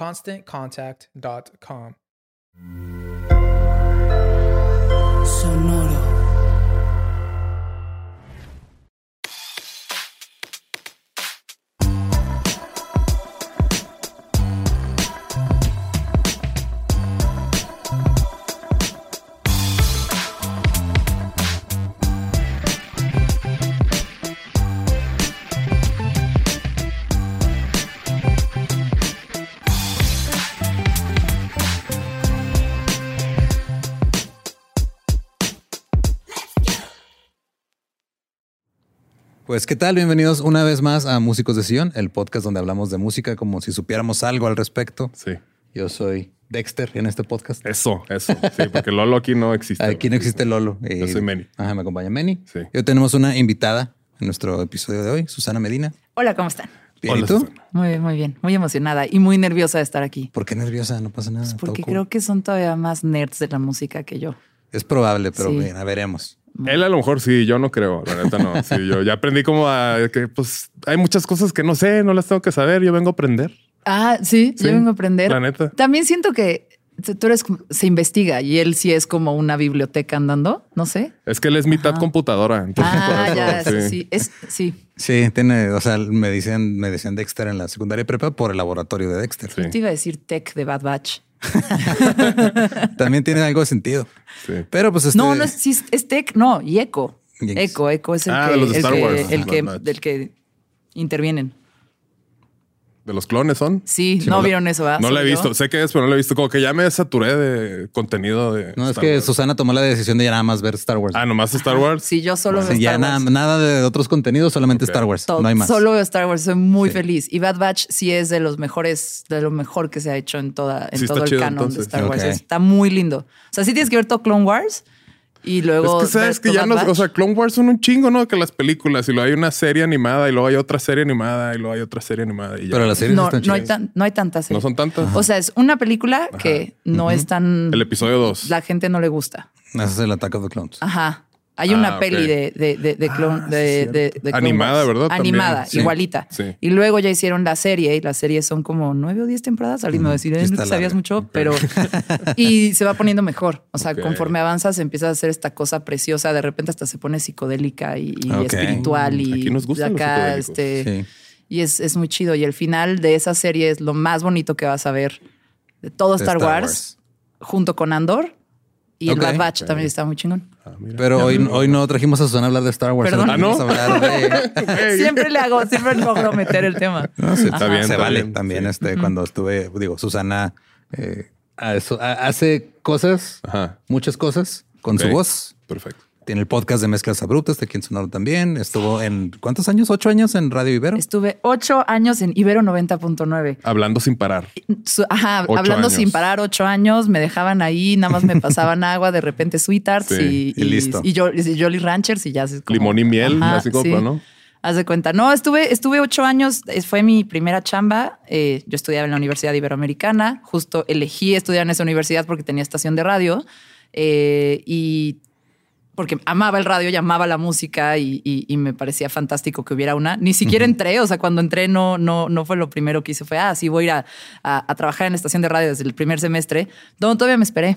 ConstantContact.com. Pues, ¿qué tal? Bienvenidos una vez más a Músicos de Sion, el podcast donde hablamos de música como si supiéramos algo al respecto. Sí. Yo soy Dexter en este podcast. Eso, eso. Sí, porque Lolo aquí no existe. Aquí no existe Lolo. Yo soy Meni. Ajá, me acompaña Meni. Sí. Hoy tenemos una invitada en nuestro episodio de hoy, Susana Medina. Hola, ¿cómo están? Bien, Hola, ¿y tú? Susana. Muy bien, muy bien. Muy emocionada y muy nerviosa de estar aquí. ¿Por qué nerviosa? No pasa nada. Pues porque cool. creo que son todavía más nerds de la música que yo. Es probable, pero Sí. bien, a veremos. Él a lo mejor sí, yo no creo. La neta no. Sí, yo ya aprendí como a que pues hay muchas cosas que no sé, no las tengo que saber. Yo vengo a aprender. Ah, sí, Sí, yo vengo a aprender. la neta. También siento que tú eres, como- se investiga y él sí es como una biblioteca andando, no sé. Es que él es mitad computadora. Entonces, Ah, por eso, ya, sí. sí. Es, sí. Sí, tiene, o sea, me decían, me decían Dexter en la secundaria prepa por el laboratorio de Dexter. Sí. Te iba a decir tech de Bad Batch. También tiene algo de sentido. Sí. Pero pues este, No, no es, es tech, no, y Echo. Echo, Echo es el Ah, que, de los de el Star que- Wars. el que, Bad Batch. del que intervienen. De los clones son. Sí, no vieron eso, ¿verdad? No la he yo. visto. Sé que es, pero no la he visto. Como que ya me saturé de contenido de. No, es Star que Wars. Susana tomó la decisión de ya nada más ver Star Wars. Ah, nomás Star Wars. Sí, yo solo veo Sí, ya Star nada, de otros contenidos, solamente. Star Wars. Todo- no hay más. Solo veo Star Wars, soy muy Sí. feliz. Y Bad Batch sí es de los mejores, de lo mejor que se ha hecho en toda, en Sí, todo el chido, canon entonces. de Star Wars. Está muy lindo. O sea, sí tienes que ver todo Clone Wars y luego. Es que sabes que ya no, Batch. o sea, Clone Wars son un chingo, ¿no? Que las películas y luego hay una serie animada y luego hay otra serie animada y luego hay otra serie animada y ya. Pero las series no, están no hay, tan- no hay tantas. no series. son tantas. O sea, es una película que no es tan. El episodio 2. La gente no le gusta. Ese es el Attack of the Clones. Ajá. Hay Ah, una ok. peli de, de, de, de clon- Ah, sí, de, de- Animada, Wars. ¿verdad? Animada, Sí. igualita. Sí. Y luego ya hicieron la serie y las series son como nueve o diez temporadas. Alguien me va a decir, "Eh, no te sabías mucho, pero. y se va poniendo mejor. O sea, Ok. conforme avanzas, empieza a hacer esta cosa preciosa. De repente hasta se pone psicodélica y, espiritual. Y Aquí nos gustan acá, este. Sí. Y es, es muy chido. Y el final de esa serie es lo más bonito que vas a ver de todo De Star, Star Wars, Wars. junto con Andor. Y el Ok. Bad Batch también está muy chingón. Ah. Pero hoy, hoy no trajimos a Susana a hablar de Star Wars. Perdón. Ahora vamos a hablar de... siempre le hago, siempre logro meter el tema. No, sí, Está bien, se está vale bien, también. sí. Este, cuando estuve, digo, Susana eh, a eso- a- hace cosas, Ajá. muchas cosas con su voz. Perfecto. Tiene el podcast de Mezclas Abruptas, de aquí en Sonoro también. Estuvo en ¿cuántos años? ¿Ocho años en Radio Ibero? Estuve ocho años en Ibero 90.9. Hablando sin parar. Su- Ajá, Ocho hablando años. sin parar, ocho años, me dejaban ahí, nada más me pasaban agua, de repente Sweethearts Sí, y, y listo. Y, yo, y Jolly Ranchers y ya es como- Limón y miel, Ajá, así como, sí. ¿no? Haz de cuenta. No, estuve, estuve ocho años, fue mi primera chamba. eh, yo estudiaba en la Universidad Iberoamericana. Justo elegí estudiar en esa universidad porque tenía estación de radio. eh, y porque amaba el radio y amaba la música y, y- y me parecía fantástico que hubiera una. Ni siquiera entré, o sea, cuando entré no, no, no fue lo primero que hice, fue, ah, sí, voy a ir a, a- a trabajar en la estación de radio desde el primer semestre. No, todavía me esperé.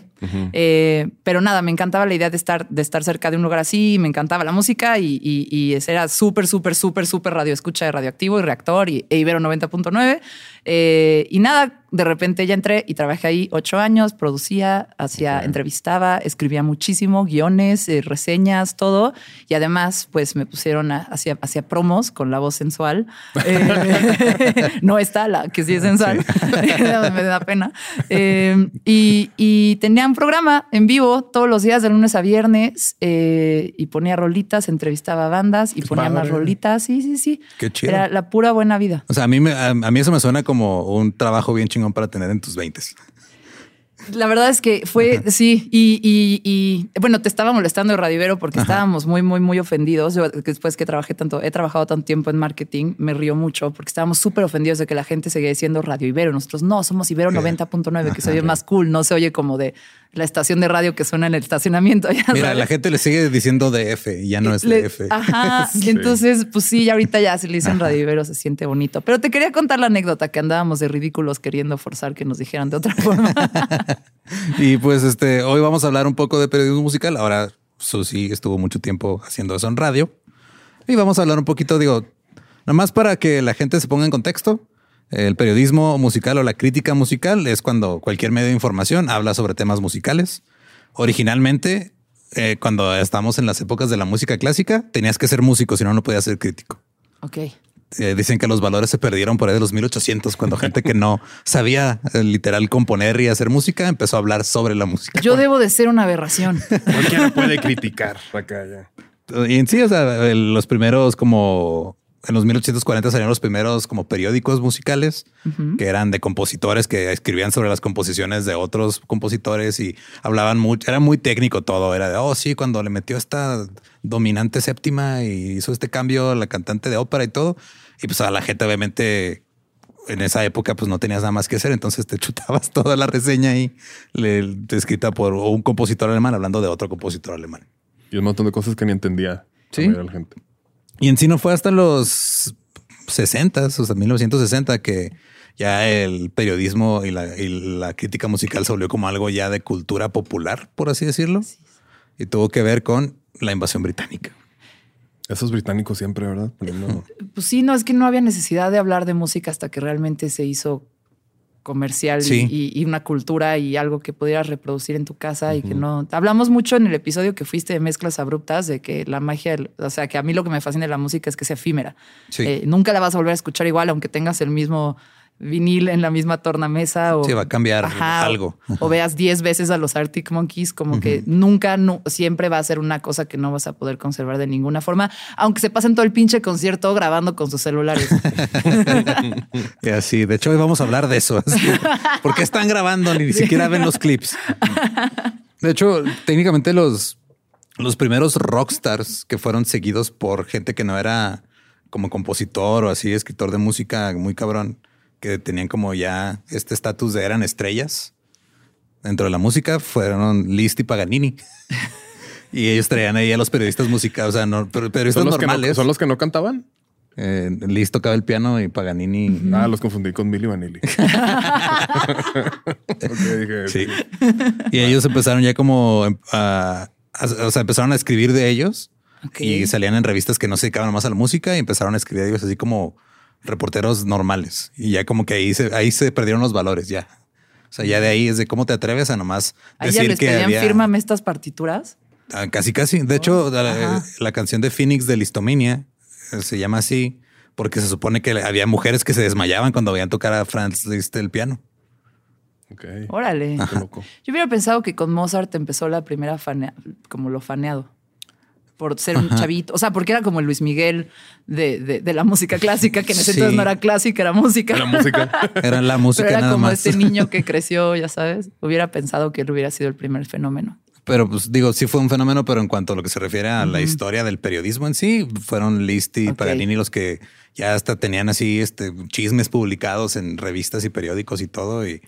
Eh, pero nada, me encantaba la idea de estar, de estar cerca de un lugar así, me encantaba la música y, era súper, súper, súper, súper radio escucha de radioactivo y reactor y e Ibero 90.9. Eh, y nada, de repente ya entré y trabajé ahí ocho años, producía, hacía, entrevistaba, escribía muchísimo, guiones, eh, reseñas, todo. Y además, pues me pusieron a, hacía, hacía promos con la voz sensual. Eh, no está la que sí es sensual, me da pena. Eh, y, y tenía un programa en vivo todos los días de lunes a viernes eh, y ponía rolitas, entrevistaba bandas y ponía más rolitas. Sí, sí, sí. Qué chido. Era la pura buena vida. O sea, a mí, me, a, a mí eso me suena como un trabajo bien chingón para tener en tus 20. La verdad es que fue, sí, y, y- y, bueno, te estaba molestando Radio Ibero porque estábamos muy, muy, muy ofendidos. Yo después que trabajé tanto, he trabajado tanto tiempo en marketing, me río mucho porque estábamos súper ofendidos de que la gente seguía diciendo Radio Ibero. Nosotros no, somos Ibero 90.9, que se oye más cool, no se oye como de la estación de radio que suena en el estacionamiento. ya Mira, sabes. la gente le sigue diciendo DF y ya no es Le- DF. Ajá. Sí. Entonces, pues sí, ahorita ya se le dicen Radio Ibero, se siente bonito. Pero te quería contar la anécdota que andábamos de ridículos queriendo forzar que nos dijeran de otra forma. Y pues este, hoy vamos a hablar un poco de periodismo musical. Ahora Susi estuvo mucho tiempo haciendo eso en radio. Y vamos a hablar un poquito, digo, nada más para que la gente se ponga en contexto. El periodismo musical o la crítica musical es cuando cualquier medio de información habla sobre temas musicales. Originalmente, eh, cuando estamos en las épocas de la música clásica, tenías que ser músico, si no, no podías ser crítico. ok. Eh, dicen que los valores se perdieron por ahí de los 1800, cuando gente que no sabía eh, literal componer y hacer música empezó a hablar sobre la música. Yo debo de ser una aberración. Cualquiera puede criticar acá ya. Y en sí, o sea, los primeros como en los 1840 salieron los primeros como periódicos musicales que eran de compositores que escribían sobre las composiciones de otros compositores y hablaban mucho. Era muy técnico todo. Era de, oh, sí, cuando le metió esta dominante séptima y hizo este cambio la cantante de ópera y todo. Y pues a la gente, obviamente, en esa época, pues no tenías nada más que hacer. Entonces te chutabas toda la reseña ahí le- escrita por un compositor alemán hablando de otro compositor alemán. Y un montón de cosas que ni entendía Sí. la mayoría de la gente. Y en sí no fue hasta los 60, o sea, 1960, que ya el periodismo y la, y la crítica musical se volvió como algo ya de cultura popular, por así decirlo. Y tuvo que ver con la invasión británica. Esos británicos siempre, ¿verdad? Poniendo- Pues sí, no, es que no había necesidad de hablar de música hasta que realmente se hizo comercial y- Sí. y, y una cultura y algo que pudieras reproducir en tu casa y que no. Hablamos mucho en el episodio que fuiste de mezclas abruptas de que la magia, o sea, que a mí lo que me fascina de la música es que es efímera. Sí. Eh, nunca la vas a volver a escuchar igual, aunque tengas el mismo vinil en la misma tornamesa o Sí, va a cambiar algo. O, veas 10 veces a los Arctic Monkeys, como que nunca, nu- siempre va a ser una cosa que no vas a poder conservar de ninguna forma, aunque se pasen todo el pinche concierto grabando con sus celulares. Y así, de hecho, hoy vamos a hablar de eso. así, porque están grabando, ni siquiera ven los clips. De hecho, técnicamente los, los primeros rockstars que fueron seguidos por gente que no era como compositor o así, escritor de música muy cabrón, que tenían como ya este estatus de eran estrellas dentro de la música, fueron Liszt y Paganini. Y ellos traían ahí a los periodistas musicales, o sea, no, pero periodistas ¿Son, los que no, normales. ¿Son los que no cantaban? Eh, Liszt tocaba el piano y Paganini Ah, los confundí con Milly Vanilli. Dije, Sí. Y ellos empezaron ya como em, a, a- o sea, empezaron a escribir de ellos y salían en revistas que no se dedicaban más a la música y empezaron a escribir de ellos así como reporteros normales. Y ya como que ahí se, ahí se perdieron los valores ya. O sea, ya de ahí es de cómo te atreves a nomás ¿A ella decir les que pedían había... fírmame estas partituras? Ah, Casi, casi. De hecho, la, Ajá. la canción de Phoenix de Listominia eh, se llama así porque se supone que había mujeres que se desmayaban cuando veían tocar a Franz Liszt el piano. Ok. Órale. Qué loco. Yo hubiera pensado que con Mozart empezó la primera fanea, como lo faneado. Por ser un chavito. O sea, porque era como el Luis Miguel de, de- de la música clásica, que en ese Sí. entonces no era clásica, era música. La música. Era la Pero música era nada como más. este niño que creció, ya sabes. Hubiera pensado que él hubiera sido el primer fenómeno. Pero pues digo, sí fue un fenómeno, pero en cuanto a lo que se refiere a la historia del periodismo en sí, fueron Liszt y. Paganini los que ya hasta tenían así este chismes publicados en revistas y periódicos y todo y,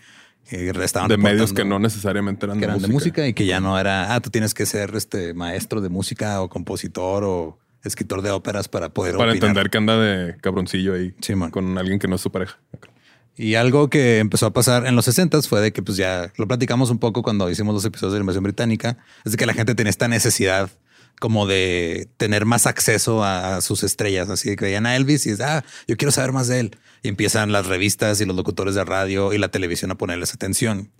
y estaban de medios que no necesariamente eran, que de, eran de música. música y que ya no era, ah, tú tienes que ser este maestro de música o compositor o escritor de óperas para poder Para opinar. entender que anda de cabroncillo ahí con alguien que no es su pareja. Y algo que empezó a pasar en los 60 fue de que pues ya lo platicamos un poco cuando hicimos los episodios de la invasión británica, es de que la gente tenía esta necesidad como de tener más acceso a, sus estrellas, así que veían a Elvis y es, ah, yo quiero saber más de él. Y empiezan las revistas y los locutores de radio y la televisión a ponerles atención.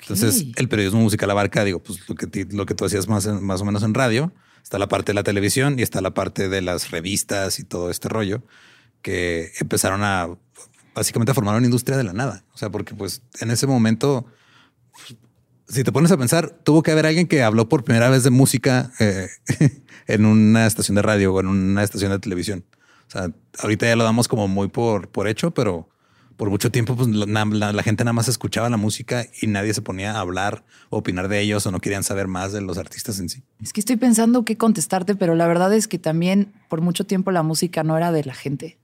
Entonces, el periodismo musical abarca, digo, pues lo que, lo que tú hacías más, en- más o menos en radio, está la parte de la televisión y está la parte de las revistas y todo este rollo que empezaron a básicamente a formar una industria de la nada. O sea, porque pues en ese momento, si te pones a pensar, tuvo que haber alguien que habló por primera vez de música eh, en una estación de radio o en una estación de televisión. O sea, ahorita ya lo damos como muy por, por hecho, pero por mucho tiempo pues, la, la- la gente nada más escuchaba la música y nadie se ponía a hablar o opinar de ellos o no querían saber más de los artistas en sí. Es que estoy pensando qué contestarte, pero la verdad es que también por mucho tiempo la música no era de la gente.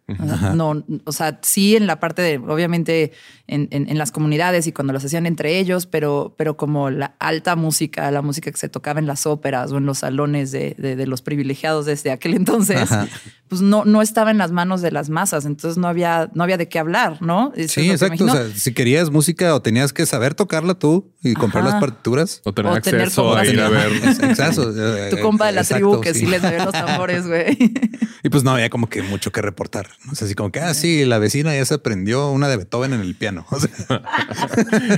No, o sea, sí en la parte de, obviamente, en, en- en las comunidades y cuando las hacían entre ellos, pero, pero como la alta música, la música que se tocaba en las óperas o en los salones de, de- de los privilegiados desde aquel entonces, Ajá. pues no, no estaba en las manos de las masas. Entonces no había, no había de qué hablar, ¿no? Eso Sí, exacto. O sea, si querías música o tenías que saber tocarla tú y comprar Ajá. las partituras. O tener O tener acceso como a ir a ver. Exacto. tu compa de la Exacto, tribu que sí, les movía los tambores, güey. Y pues no había como que mucho que reportar. No sé, así como que, ah, sí, la vecina ya se aprendió una de Beethoven en el piano. O sea,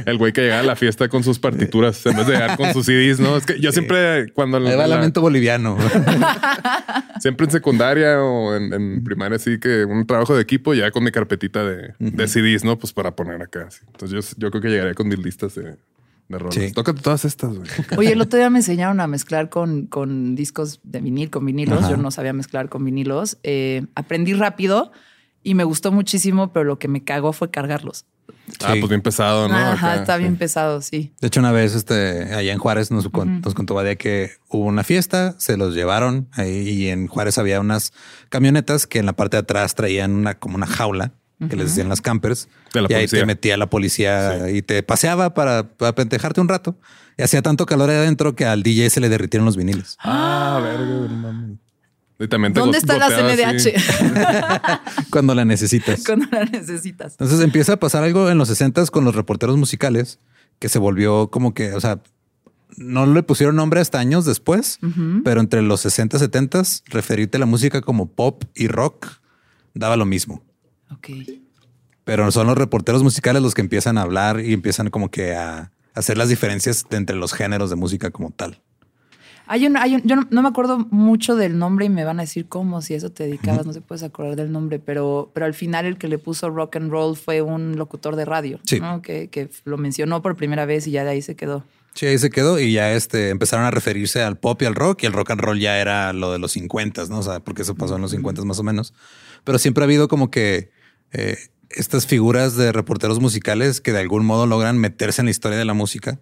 El güey que llegaba a la fiesta con sus partituras en vez de llegar con sus CDs, ¿no? Es que yo siempre, cuando el la- lamento boliviano. siempre en secundaria o en, en primaria, así que un trabajo de equipo ya con mi carpetita de, de CDs, ¿no? Pues para poner acá. Entonces yo, yo creo que llegaría con mis listas de, de rolas. Sí. Tócate todas estas, güey. Oye, el otro día me enseñaron a mezclar con, con discos de vinil, con vinilos. Ajá. Yo no sabía mezclar con vinilos. Eh, aprendí rápido y me gustó muchísimo, pero lo que me cagó fue cargarlos. Ah, pues bien pesado, ¿no? Ajá, Acá, está bien sí. pesado, sí. De hecho, una vez este, allá en Juárez nos, con- nos contó Badia que hubo una fiesta, se los llevaron ahí y en Juárez había unas camionetas que en la parte de atrás traían una como una jaula que les decían las campers. De la y ahí te metía la policía y te paseaba para, para pentejarte un rato. Y hacía tanto calor ahí adentro que al DJ se le derritieron los viniles. Ah, verga, güey, no mames. Y también te ¿Dónde está la. CNDH? Cuando la necesitas. Cuando la necesitas. Entonces empieza a pasar algo en los 60 con los reporteros musicales que se volvió como que, o sea, no le pusieron nombre hasta años después, pero entre los 60 y 70 referirte a la música como pop y rock daba lo mismo. Ok. Pero son los reporteros musicales los que empiezan a hablar y empiezan como que a hacer las diferencias de entre los géneros de música como tal. Hay un, hay un, yo no, no me acuerdo mucho del nombre y me van a decir cómo, si eso te dedicabas, no se puedes acordar del nombre, pero, pero al final el que le puso rock and roll fue un locutor de radio, Sí. ¿no? que, que lo mencionó por primera vez y ya de ahí se quedó. Sí, ahí se quedó y ya este empezaron a referirse al pop y al rock y el rock and roll ya era lo de los 50, ¿no? O sea, porque eso pasó en los 50 más o menos. Pero siempre ha habido como que eh, estas figuras de reporteros musicales que de algún modo logran meterse en la historia de la música.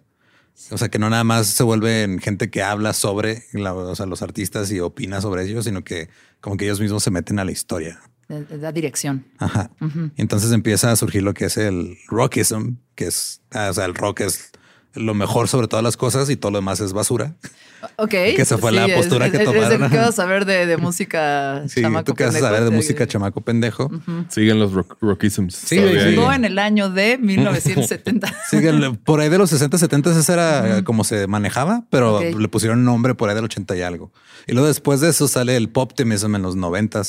O sea, que no nada más se vuelven gente que habla sobre la- o sea, los artistas y opina sobre ellos, sino que como que ellos mismos se meten a la historia. Da dirección. Ajá. Entonces empieza a surgir lo que es el rockism, que es, ah, o sea, el rock es lo mejor sobre todas las cosas y todo lo demás es basura. Ok. Que esa fue la es- postura es- que es- es tomaron. ¿Qué vas a ver de, de música Sí, chamaco tú qué vas a saber de música chamaco pendejo. Siguen los rock, rockisms. Sí, sí. en el año de 1970. Sí, que le- por ahí de los 60, 70 esa era como se manejaba, pero le pusieron nombre por ahí del 80 y algo. Y luego después de eso sale el pop optimism en los 90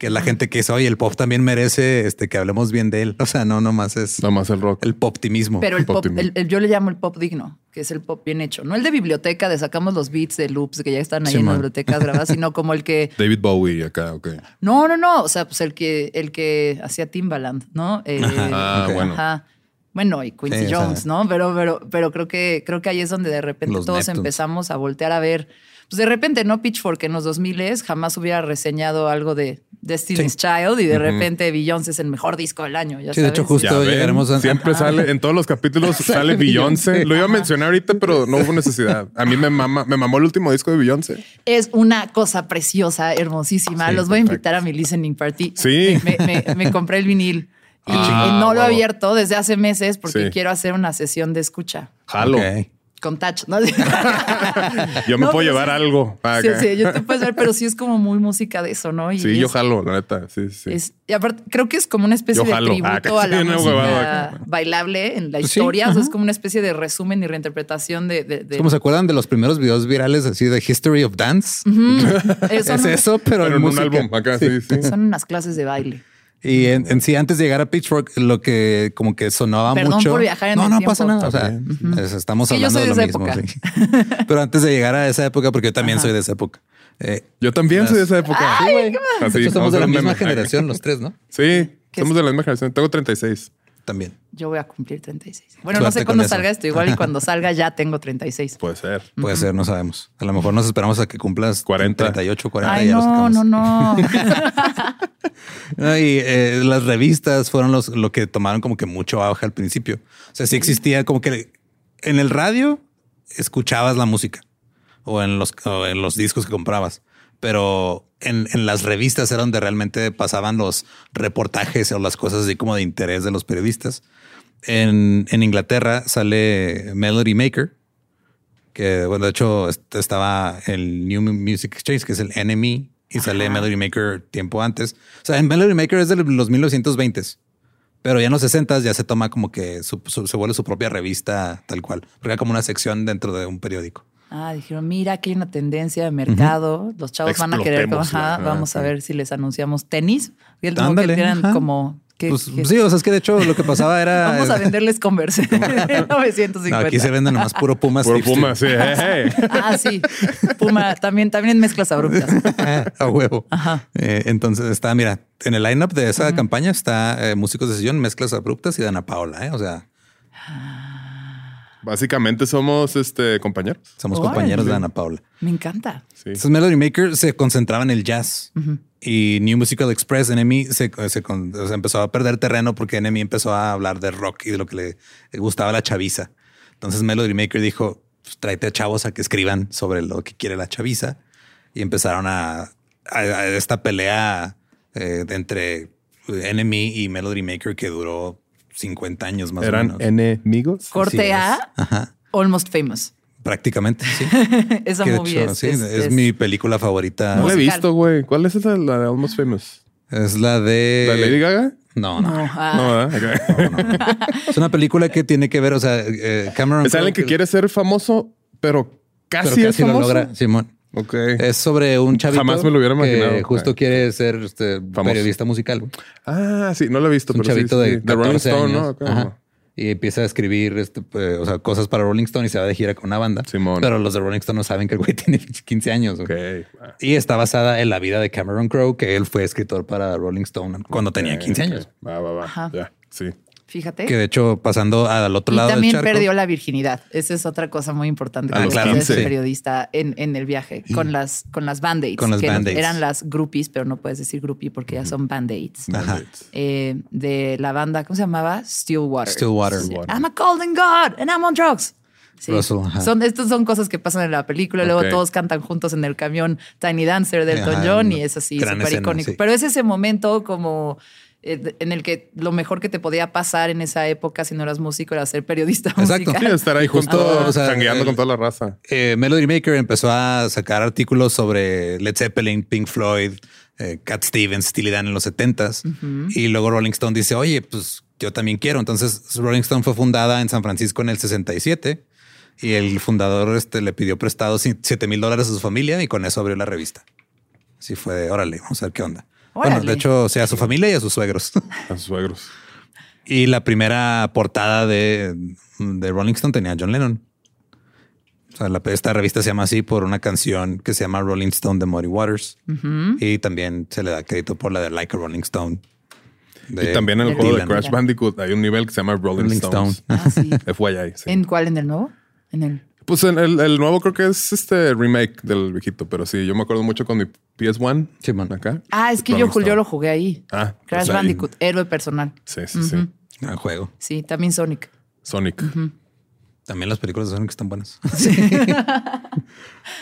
que es la gente que dice, oye, el pop también merece este, que hablemos bien de él. O sea, no nomás es Nada más el rock. el poptimismo. Pero el Pop el- el- yo le llamo el pop digno, que es el pop bien hecho. No el de biblioteca, de sacamos los beats de loops que ya están ahí Sí, en las bibliotecas grabadas, sino como el que. David Bowie acá, ok. No, no, no. O sea, pues el que, el que hacía Timbaland, ¿no? Eh, Ah, bueno. Ajá. Bueno, y Quincy Sí, o sea- Jones, ¿no? Pero, pero, pero creo que creo que ahí es donde de repente Los todos Neptunes. empezamos a voltear a ver. Pues de repente, ¿no? Pitchfork en los 2000 jamás hubiera reseñado algo de Destiny's Sí. Child y de repente Beyoncé es el mejor disco del año. Ya Sí, de hecho, justo- Ya ven, llegaremos a- Siempre sale, en todos los capítulos sale Beyoncé. Lo iba a mencionar ahorita, pero no hubo necesidad. A mí me mama, me mamó el último disco de Beyoncé. Es una cosa preciosa, hermosísima. Sí, Los voy a invitar a mi listening party. Sí. Me, me- me compré el vinil y, Ah, y no lo he abierto desde hace meses porque Sí. quiero hacer una sesión de escucha Jalo. Con touch. ¿no? Yo me No, puedo llevar sí. algo. Ah, Sí, acá. sí, yo te puedes ver, pero sí es como muy música de eso, ¿no? Y Sí, yo es- jalo, la neta. Sí, sí. es- y aparte, creo que es como una especie Yo de jalo. tributo Ah, a la música bailable en la Pues sí, historia. O sea, es como una especie de resumen y reinterpretación de. de, de- Es como se acuerdan de los primeros videos virales así de History of Dance. Eh, Es eso, pero, Pero en en un álbum acá, sí, sí. son unas clases de baile. Y en, en sí, antes de llegar a Pitchfork, lo que como que sonaba Perdón mucho. por viajar en no, el no tiempo. pasa nada. O sea, estamos hablando de lo de esa mismo. sí. Pero antes de llegar a esa época, porque yo también soy de esa época. eh, Yo también soy de esa época. sí, güey. Así, de hecho, somos de la misma meme. generación, los tres, ¿no? Sí, ¿Qué somos es? de la misma generación. Tengo 36. También. Yo voy a cumplir 36. Bueno, Suerte no sé cuándo salga esto. Igual y cuando salga ya tengo 36. Puede ser. Puede ser, no sabemos. A lo mejor nos esperamos a que cumplas 40. 38, 40 Ay, y ya no, no, no. No, y eh, las revistas fueron los, lo que tomaron como que mucho auge al principio. O sea, sí existía como que en el radio escuchabas la música o en los, o en los discos que comprabas, pero en, en las revistas era donde realmente pasaban los reportajes o las cosas así como de interés de los periodistas. En, en Inglaterra sale Melody Maker, que bueno, de hecho est- estaba el New Music Exchange, que es el NME, y sale Melody Maker tiempo antes. O sea, en Melody Maker es de los 1920s, pero ya en los 60s ya se toma como que su- su- se vuelve su propia revista tal cual, porque era como una sección dentro de un periódico. Ah, dijeron, mira, aquí hay una tendencia de mercado. Los chavos van a querer, ajá, vamos a ver si les anunciamos tenis. Y el Ándale, que ajá. como... que- Pues sí, o sea, es que de hecho lo que pasaba era... Vamos a venderles Converse. No, 950. aquí se vende nomás puro Puma. Steve Puma, sí. Hey, hey. Ah, sí. Puma, también, también mezclas abruptas. a huevo. Ajá. Eh, entonces está, mira, en el lineup de esa campaña está eh, músicos de sillón, mezclas abruptas y Dana Paola. ¿eh? O sea, Básicamente somos este compañeros. somos compañeros de Dana Paola. Me encanta. Sí. Entonces Melody Maker se concentraba en el jazz y New Musical Express, NME, se, se empezó a perder terreno porque NME empezó a hablar de rock y de lo que le, le gustaba a la chaviza. Entonces Melody Maker dijo, pues, tráete a chavos a que escriban sobre lo que quiere la chaviza y empezaron a, a- a esta pelea eh, de entre NME y Melody Maker que duró 50 años más o Eran menos. enemigos. Corte. A, Ajá. Almost Famous. Prácticamente, sí. Esa Que de movie hecho, es, sí, es- es, es- mi película favorita. No la he visto, güey. ¿Cuál es esa? La de Almost Famous. Es la de... ¿La Lady Gaga? No, no. No, ah, No. Ok. Es una película que tiene que ver, o sea, eh, Cameron... Es alguien que quiere ser famoso, pero pero casi, es lo famoso. logra, Simón. Ok. Es sobre un chavito Jamás me lo hubiera que justo quiere ser este, periodista musical. güey. Ah, sí, no lo he visto, Es un pero sí, chavito sí. de de Rolling 14 Stone, años. ¿no? Acá, Ajá. ¿no? Y empieza a escribir este, pues, o sea, cosas para Rolling Stone y se va de gira con una banda. Simón. Pero los de Rolling Stone no saben que el güey tiene 15 años. güey. Ok. Ah, Y está basada en la vida de Cameron Crowe, que él fue escritor para Rolling Stone cuando tenía 15 años. Va, va, va. Ajá. Ya, sí. Fíjate. Que de hecho, pasando al otro y lado también del charco. perdió la virginidad. Esa es otra cosa muy importante A que los decía 15. ese periodista en, en el viaje con las con las band-aids. Con las que Band-Aids. Eran las groupies, pero no puedes decir groupie porque ya son band-aids. Ajá. Eh, de la banda, ¿cómo se llamaba? Stillwater. Stillwater. I'm a golden god and I'm on drugs. Sí. Russell, son, estas son cosas que pasan en la película. Luego todos cantan juntos en el camión Tiny Dancer del Elton John y es así súper icónico. sí. Pero es ese momento como en el que lo mejor que te podía pasar en esa época si no eras músico era ser periodista Exacto. musical. Sí, estar ahí justo, o sea, el- con toda la raza. eh, Melody Maker empezó a sacar artículos sobre Led Zeppelin, Pink Floyd, eh, Cat Stevens, Steely Dan en los 70s. Y luego Rolling Stone dice, oye, pues yo también quiero. Entonces Rolling Stone fue fundada en San Francisco en el 67 y el fundador este, le pidió prestado 7 mil dólares a su familia y con eso abrió la revista. Así fue órale, vamos a ver qué onda. Bueno, de hecho, o sea, a su familia y a sus suegros. A sus suegros. y la primera portada de, de Rolling Stone tenía a John Lennon. O sea, la- esta revista se llama así por una canción que se llama Rolling Stone de Muddy Waters. Y también se le da crédito por la de Like a Rolling Stone. de y también en el de juego de. Crash Bandicoot hay un nivel que se llama Rolling, Rolling Stones. Stone. Ah, sí. FYI. sí. ¿En cuál? ¿En el nuevo? En el. Pues en el, el nuevo creo que es este remake del viejito, pero sí, yo me acuerdo mucho con mi PS1. Sí, man. Acá. Ah, es que yo, yo lo jugué ahí. Ah, Crash pues ahí. Bandicoot, héroe personal. Sí, sí, sí. Gran juego. Sí, también Sonic. Sonic. También las películas de Sonic están buenas.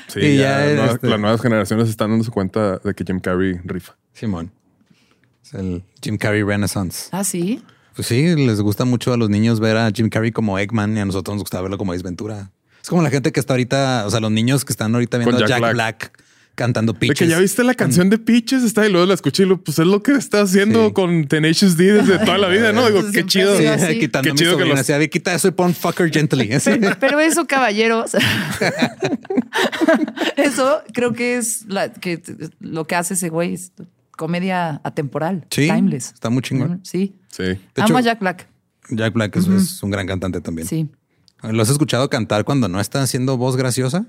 Sí, Y ya, ya, nuevas- este- las nuevas generaciones están dándose cuenta de que Jim Carrey rifa. Simón. Es el Jim Carrey Renaissance. Ah, sí. Pues sí, les gusta mucho a los niños ver a Jim Carrey como Eggman y a nosotros nos gusta verlo como Ace Ventura. Es como la gente que está ahorita, o sea, los niños que están ahorita viendo Jack Jack Black. Black, cantando De pitches. que ya viste la canción de Peaches, está y luego la escuché y lo, pues es lo que está haciendo Sí. con Tenacious D desde toda la vida, ¿no? Digo, qué chido. Sí, quitando Qué mi chido que los- así, "Ve, quita eso y pon fucker gently. Así. Pero eso, caballeros, eso creo que es la, que lo que hace ese güey. Es comedia atemporal, Sí, timeless. está muy chingón. Sí. Sí. De Amo hecho, a Jack Black. Jack Black es, es un gran cantante también. Sí. ¿Lo has escuchado cantar cuando no está haciendo voz graciosa?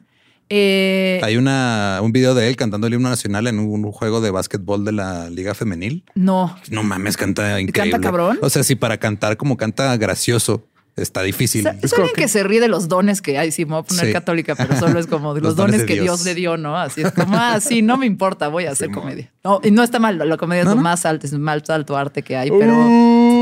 Eh, Hay una, un video de él cantando el himno nacional en un juego de básquetbol de la Liga Femenil. no. No mames, canta increíble. cabrón? O sea, si para cantar como canta gracioso está difícil. Es ¿Saben como que... que- se ríe de los dones que hay? Sí, me voy a poner Sí. católica, pero solo es como de los, Los dones dones de que Dios. Dios. le dio, ¿no? Así es como, ah, sí, no me importa, voy a hacer comedia. No, y no está mal, la comedia No, es lo más alto, es el más alto arte que hay, pero,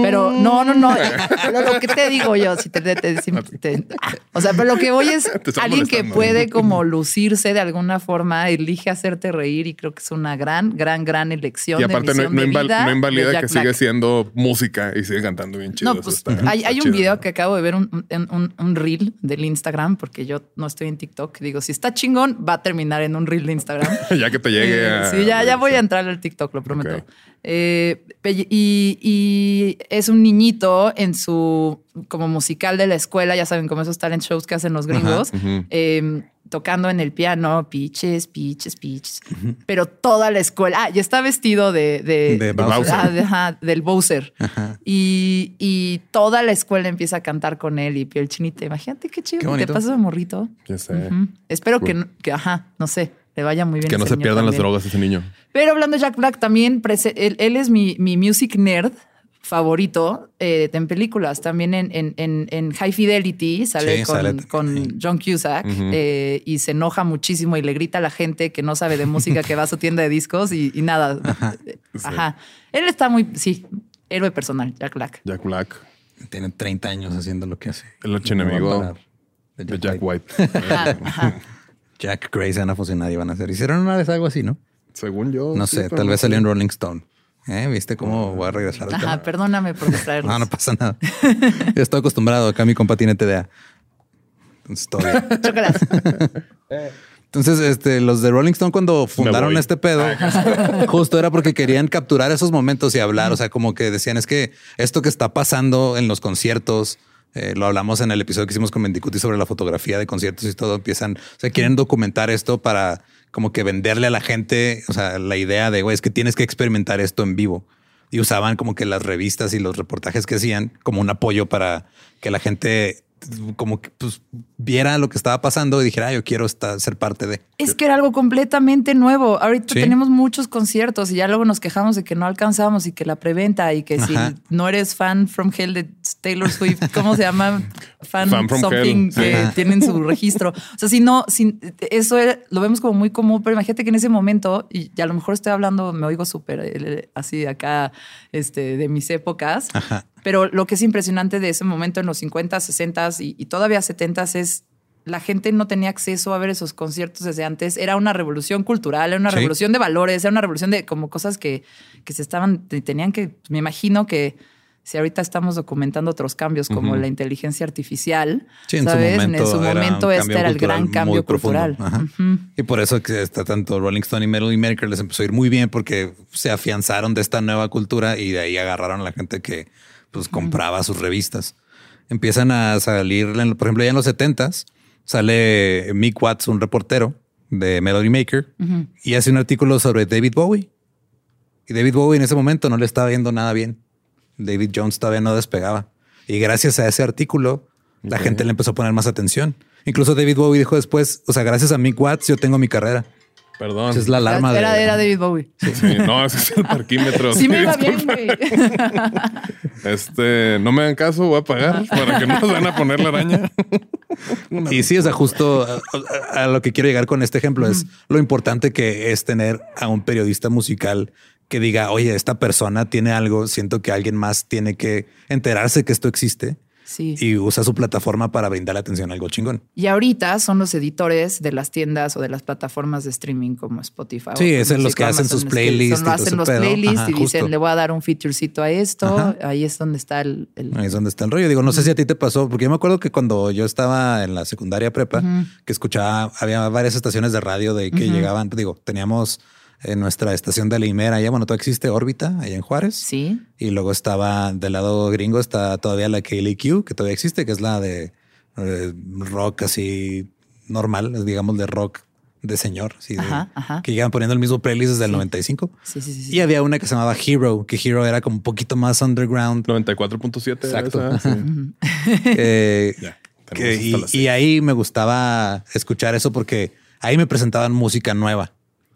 pero no, no, no. Pero lo que te digo yo, si te, te- te- si te- o sea, pero lo que voy es alguien que puede como lucirse de alguna forma, elige hacerte reír y creo que es una gran, gran, gran elección. Y aparte de no, no de inval- vida no de invalida que sigue Black. siendo música y sigue cantando bien chido. No, pues está- hay, está hay un video que acabo de ver, un, un, un- reel del Instagram, porque yo no estoy en TikTok. Digo, si está chingón, va a terminar en un reel de Instagram. ya que te llegue Eh, a... sí, ya, ya voy a entrar al TikTok, lo prometo. Ok. Eh, y, y es un niñito en su como musical de la escuela, ya saben, como esos talent shows que hacen los gringos, eh, tocando en el piano, pitches, pitches, pitches. Pero toda la escuela, ah, y está vestido de, de, De Bowser. ah, de- del Bowser. Ajá. Y, y toda la escuela empieza a cantar con él y piel chinita. Imagínate qué chido Qué te pasas de morrito. Ya sé. Ujú. Espero que, Cool. que, ajá, no sé, le vaya muy bien. Que no se pierdan las drogas ese niño. Pero hablando de Jack Black, también él, él es mi, mi music nerd favorito eh, en películas. También en, en, en, en High Fidelity sale Sí, con, sale con. John Cusack eh, y se enoja muchísimo y le grita a la gente que no sabe de música que va a su tienda de discos y, y nada. Ajá. Él está muy, sí, héroe personal, Jack Black. Jack Black, Tiene 30 años haciendo lo que hace. el archienemigo parar. De Jack White. Ajá, ajá. Jack Gray se van a fusionar y van a hacer. Hicieron una vez algo así, ¿no? Según yo. No sí, sé, tal vez salió en Rolling Stone. ¿Eh? ¿Viste cómo voy a regresar al Ajá, tema? perdóname por distraerlos. No, no pasa nada. Yo estoy acostumbrado. Acá mi compa tiene TDA. Entonces, todo bien. Chócalas. Entonces, este, los de Rolling Stone cuando fundaron este pedo, justo era porque querían capturar esos momentos y hablar. O sea, como que decían es que esto que está pasando en los conciertos, eh, lo hablamos en el episodio que hicimos con Mendicuti sobre la fotografía de conciertos y todo. Empiezan, o sea, quieren documentar esto para como que venderle a la gente, o sea, la idea de güey, es que tienes que experimentar esto en vivo. Y usaban como que las revistas y los reportajes que hacían como un apoyo para que la gente como que pues, viera lo que estaba pasando y dijera, "Ah, yo quiero estar, ser parte de. Es que era algo completamente nuevo. Ahorita Sí. tenemos muchos conciertos y ya luego nos quejamos de que no alcanzamos y que la preventa y que Ajá. si no eres fan from hell de Taylor Swift, ¿cómo se llama? Fan, Fan from something hell. que Ajá. tienen su registro. O sea, si no, si, eso era- lo vemos como muy común, pero imagínate que en ese momento, y a lo mejor estoy hablando, me oigo súper eh, así acá este, de mis épocas, Ajá. pero lo que es impresionante de ese momento en los 50, 60 y, y todavía 70 es la gente no tenía acceso a ver esos conciertos desde antes. Era una revolución cultural, era una Sí. revolución de valores, era una revolución de como cosas que, que se estaban, te- tenían que, me imagino que si ahorita estamos documentando otros cambios como la inteligencia artificial, Sí, en ¿sabes? su momento, en su momento este era el gran cambio cultural. Y por eso que está tanto Rolling Stone y Metal Maker les empezó a ir muy bien porque se afianzaron de esta nueva cultura y de ahí agarraron a la gente que pues compraba sus revistas. Empiezan a salir, por ejemplo, ya en los 70s sale Mick Watts, un reportero de Melody Maker, y hace un artículo sobre David Bowie. Y David Bowie en ese momento no le estaba viendo nada bien. David Jones todavía no despegaba. Y gracias a ese artículo, la gente le empezó a poner más atención. Incluso David Bowie dijo después, o sea, gracias a Mick Watts yo tengo mi carrera. Perdón. Esa es la alarma era, de... era David Bowie. Sí, no, ese es el parquímetro. Sí, me va bien, güey. Este, no me hagan caso, voy a pagar para que no nos van a poner la araña. Y sí, o sea, justo a, a lo que quiero llegar con este ejemplo es lo importante que es tener a un periodista musical que diga, oye, esta persona tiene algo, siento que alguien más tiene que enterarse que esto existe Sí. y usa su plataforma para brindar atención a algo chingón. Y ahorita son los editores de las tiendas o de las plataformas de streaming como Spotify. Sí, es en los que hacen sus playlists son- y hacen los pedo. playlists Ajá, y dicen, justo. le voy a dar un featurecito a esto. Ajá. Ahí es donde está el... el- Ahí es donde está el rollo. Digo, no sé si a ti te pasó, porque yo me acuerdo que cuando yo estaba en la secundaria prepa, que escuchaba, había varias estaciones de radio de que llegaban, digo, teníamos en nuestra estación de Limera, allá, bueno, todavía existe órbita, allá en Juárez. Sí. Y luego estaba del lado gringo, está todavía la KLQ, que todavía existe, que es la de eh, rock así normal, digamos de rock de señor, así de- Ajá, que llegan poniendo el mismo playlist desde el 95. Sí, sí, sí. sí. Y había una que se llamaba Hero, que Hero era como un poquito más underground. 94.7. Exacto. esa, sí. Eh, Ya, que- y, ahí me gustaba escuchar eso porque ahí me presentaban música nueva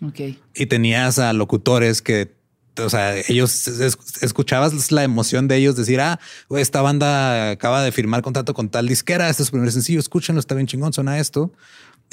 Ok. y tenías a locutores que, o sea, ellos es- escuchabas la emoción de ellos decir, ah, esta banda acaba de firmar contrato con tal disquera, este es su primer sencillo, escúchenlo, está bien chingón, suena esto.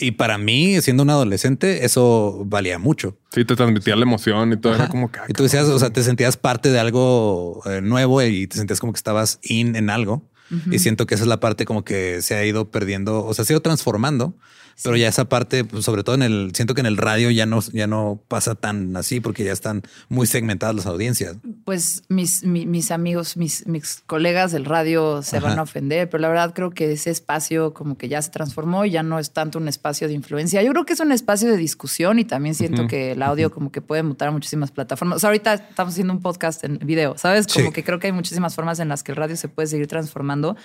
Y para mí, siendo un adolescente, eso valía mucho. Sí, te transmitía la emoción y todo era como caca. Y tú decías, o sea, te sentías parte de algo eh, nuevo y te sentías como que estabas in en algo. Y siento que esa es la parte como que se ha ido perdiendo, o sea, se ha ido transformando. Pero ya esa parte, pues, sobre todo en el, siento que en el radio ya no, ya no pasa tan así porque ya están muy segmentadas las audiencias. Pues mis, mi- mis amigos, mis, mis colegas del radio se Ajá. van a ofender, pero la verdad creo que ese espacio como que ya se transformó y ya no es tanto un espacio de influencia. Yo creo que es un espacio de discusión y también siento que el audio como que puede mutar a muchísimas plataformas. O sea, ahorita estamos haciendo un podcast en video, ¿sabes? Como Sí. que creo que hay muchísimas formas en las que el radio se puede seguir transformando.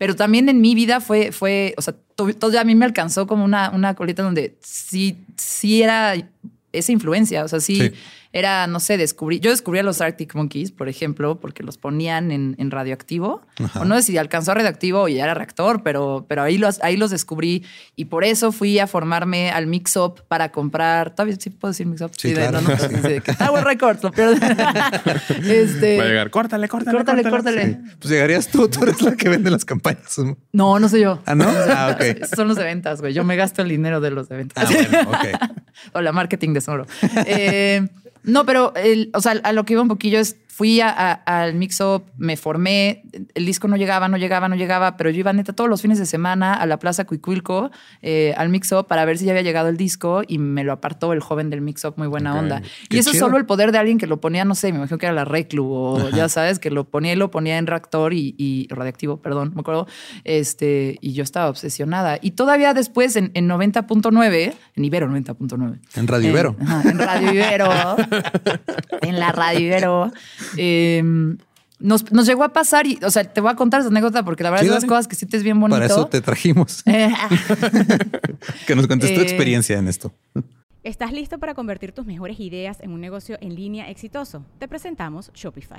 Pero también en mi vida fue, fue o sea, to- todo a mí me alcanzó como una, una colita donde sí, sí era esa influencia. O sea, Sí. Era, no sé, descubrí. Yo descubrí a los Arctic Monkeys, por ejemplo, porque los ponían en, en radioactivo. O no sé si alcanzó a radioactivo o ya era reactor, pero, pero ahí, los, ahí los descubrí. Y por eso fui a formarme al Mix Up para comprar. ¿Todavía sí puedo decir Mix Up? Sí, de- claro. no, no, sí, de que Tower Records, lo peor. este, Va a llegar, córtale, córtale. Córtale, córtale. Pues llegarías tú, tú eres la que vende las campañas. No, no soy yo. Ah, ¿no? Ah, ok. Esos Son los de ventas, güey. Yo me gasto el dinero de los de ventas. Ah, bueno, ok. o la marketing de Sonoro. Eh, no, pero el- o sea, a lo que iba un poquillo es fui a- a- al mix-up, me formé, el disco no llegaba, no llegaba, no llegaba, pero yo iba neta todos los fines de semana a la Plaza Cuicuilco, eh, al mix-up, para ver si ya había llegado el disco y me lo apartó el joven del mix-up, muy buena onda. Qué y eso es solo el poder de alguien que lo ponía, no sé, me imagino que era la Reclu o ya sabes, que lo ponía y lo ponía en reactor y, y radioactivo, perdón, me acuerdo, este, y yo estaba obsesionada. Y todavía después en, en 90.9, en Ibero 90.9. En Radio Ibero. En, ajá, en Radio Ibero. en la Radio Ibero. Eh, nos, nos llegó a pasar y, o sea, te voy a contar esa anécdota porque la verdad Sí, es de las cosas que sientes bien bonito. Para eso te trajimos. Eh, Que nos cuentes tu Eh, experiencia en esto. ¿Estás listo para convertir tus mejores ideas en un negocio en línea exitoso? Te presentamos Shopify.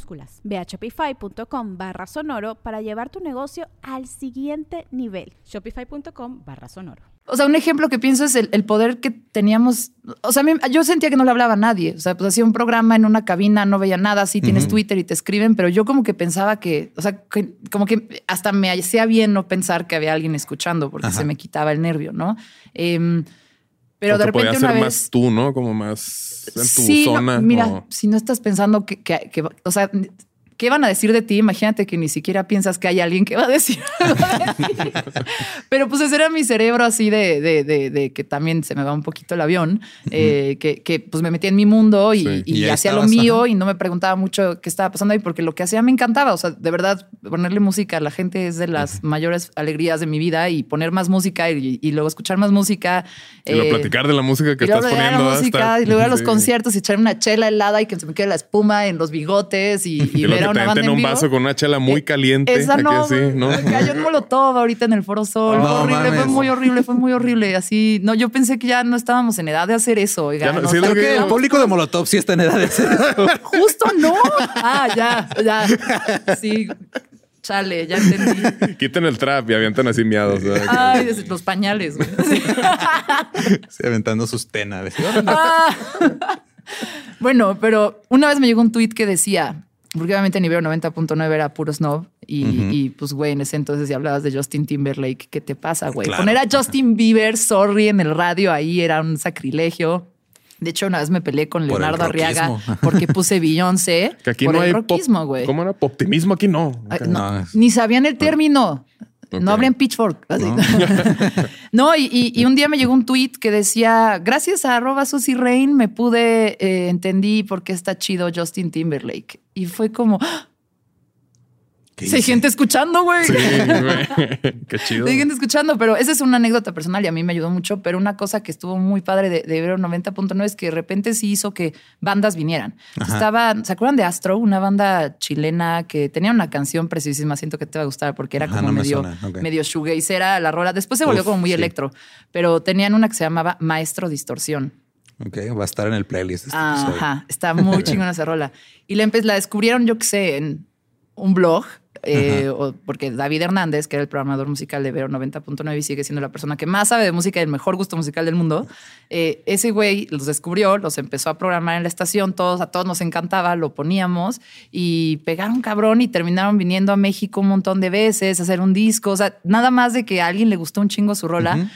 Ve a shopify.com barra sonoro para llevar tu negocio al siguiente nivel. Shopify.com barra sonoro. o sea, un ejemplo que pienso es el, el poder que teníamos. O sea, mí- yo sentía que no le hablaba a nadie. O sea, pues hacía un programa en una cabina, no veía nada. Sí, tienes Twitter y te escriben, pero yo como que pensaba que, o sea, que- como que hasta me hacía bien no pensar que había alguien escuchando porque Ajá. se me quitaba el nervio, ¿no? Em, Pero O de repente una ser vez. más tú, ¿no? Como más en tu sí, no, zona. mira, o- si no estás pensando que, que- que- o sea, ¿qué van a decir de ti? Imagínate que ni siquiera piensas que hay alguien que va a decir algo de ti. Pero pues ese era mi cerebro así de, de- de- de que también se me va un poquito el avión, eh, que, que, pues me metí en mi mundo y, Sí. y Y ahí hacía lo mío ajá. y no me preguntaba mucho qué estaba pasando ahí porque lo que hacía me encantaba. O sea, de verdad, ponerle música a la gente es de las mayores alegrías de mi vida y poner más música y, y luego escuchar más música. Y luego eh, platicar de la música que estás poniendo. y luego a los sí. conciertos y echar una chela helada y que se me quede la espuma en los bigotes y, y ver te banda meten en un vivo. vaso con una chela muy caliente. Esa aquí no, así. ¿no? Cayó un molotov ahorita en el Foro Sol. No fue horrible, fue muy horrible, fue muy horrible. Así, no, yo pensé que ya no estábamos en edad de hacer eso. Oiga, Ya no- no, sí, es lo que- El público de Molotov sí está en edad de hacer eso. Justo no. Ah, ya, ya. Sí, chale, ya entendí. Quiten el trap y avientan así miados. ¿verdad? Ay, desde los pañales, güey. Sí. Sí, aventando sus tenas. Ah. bueno, pero una vez me llegó un tweet que decía, porque obviamente nivel 90.9 era puro snob y, y, pues güey, en ese entonces si hablabas de Justin Timberlake, ¿qué te pasa, güey? Claro. Poner a Justin Bieber, sorry, en el radio ahí era un sacrilegio. De hecho, una vez me peleé con Por Leonardo Arriaga porque puse Beyoncé Que aquí por no el hay rockismo, güey. ¿Cómo era? Optimismo aquí no. Ay, Acá. no, No, es- Ni sabían el término. Ok. No abrían pitchfork. así. No. No, y, y- y un día me llegó un tweet que decía: Gracias a arroba Susie Rain me pude, eh, entendí por qué está chido Justin Timberlake. Y fue como. ¡ah! ¿Qué Sí, hay gente escuchando, güey. Sí, güey. Qué chido. Hay gente escuchando, pero esa es una anécdota personal y a mí me ayudó mucho. Pero una cosa que estuvo muy padre de, de Ibero 90.9 es que de repente sí hizo que bandas vinieran. Ajá. Estaba, ¿se acuerdan de Astro? Una banda chilena que tenía una canción precisísima. Siento que te va a gustar porque era Ajá, como no me medio, suena. Ok. medio shoegazera la rola. Después se volvió Uf, como muy sí. electro, pero tenían una que se llamaba Maestro Distorsión. Ok, va a estar en el playlist. este episodio. Ajá, está muy chingona esa rola. Y la, la descubrieron, yo qué sé, en un blog, eh, o- porque David Hernández, que era el programador musical de Vero 90.9 y sigue siendo la persona que más sabe de música y el mejor gusto musical del mundo, eh, ese güey los descubrió, los empezó a programar en la estación, todos, a todos nos encantaba, lo poníamos y pegaron cabrón y terminaron viniendo a México un montón de veces a hacer un disco, o sea, nada más de que a alguien le gustó un chingo su rola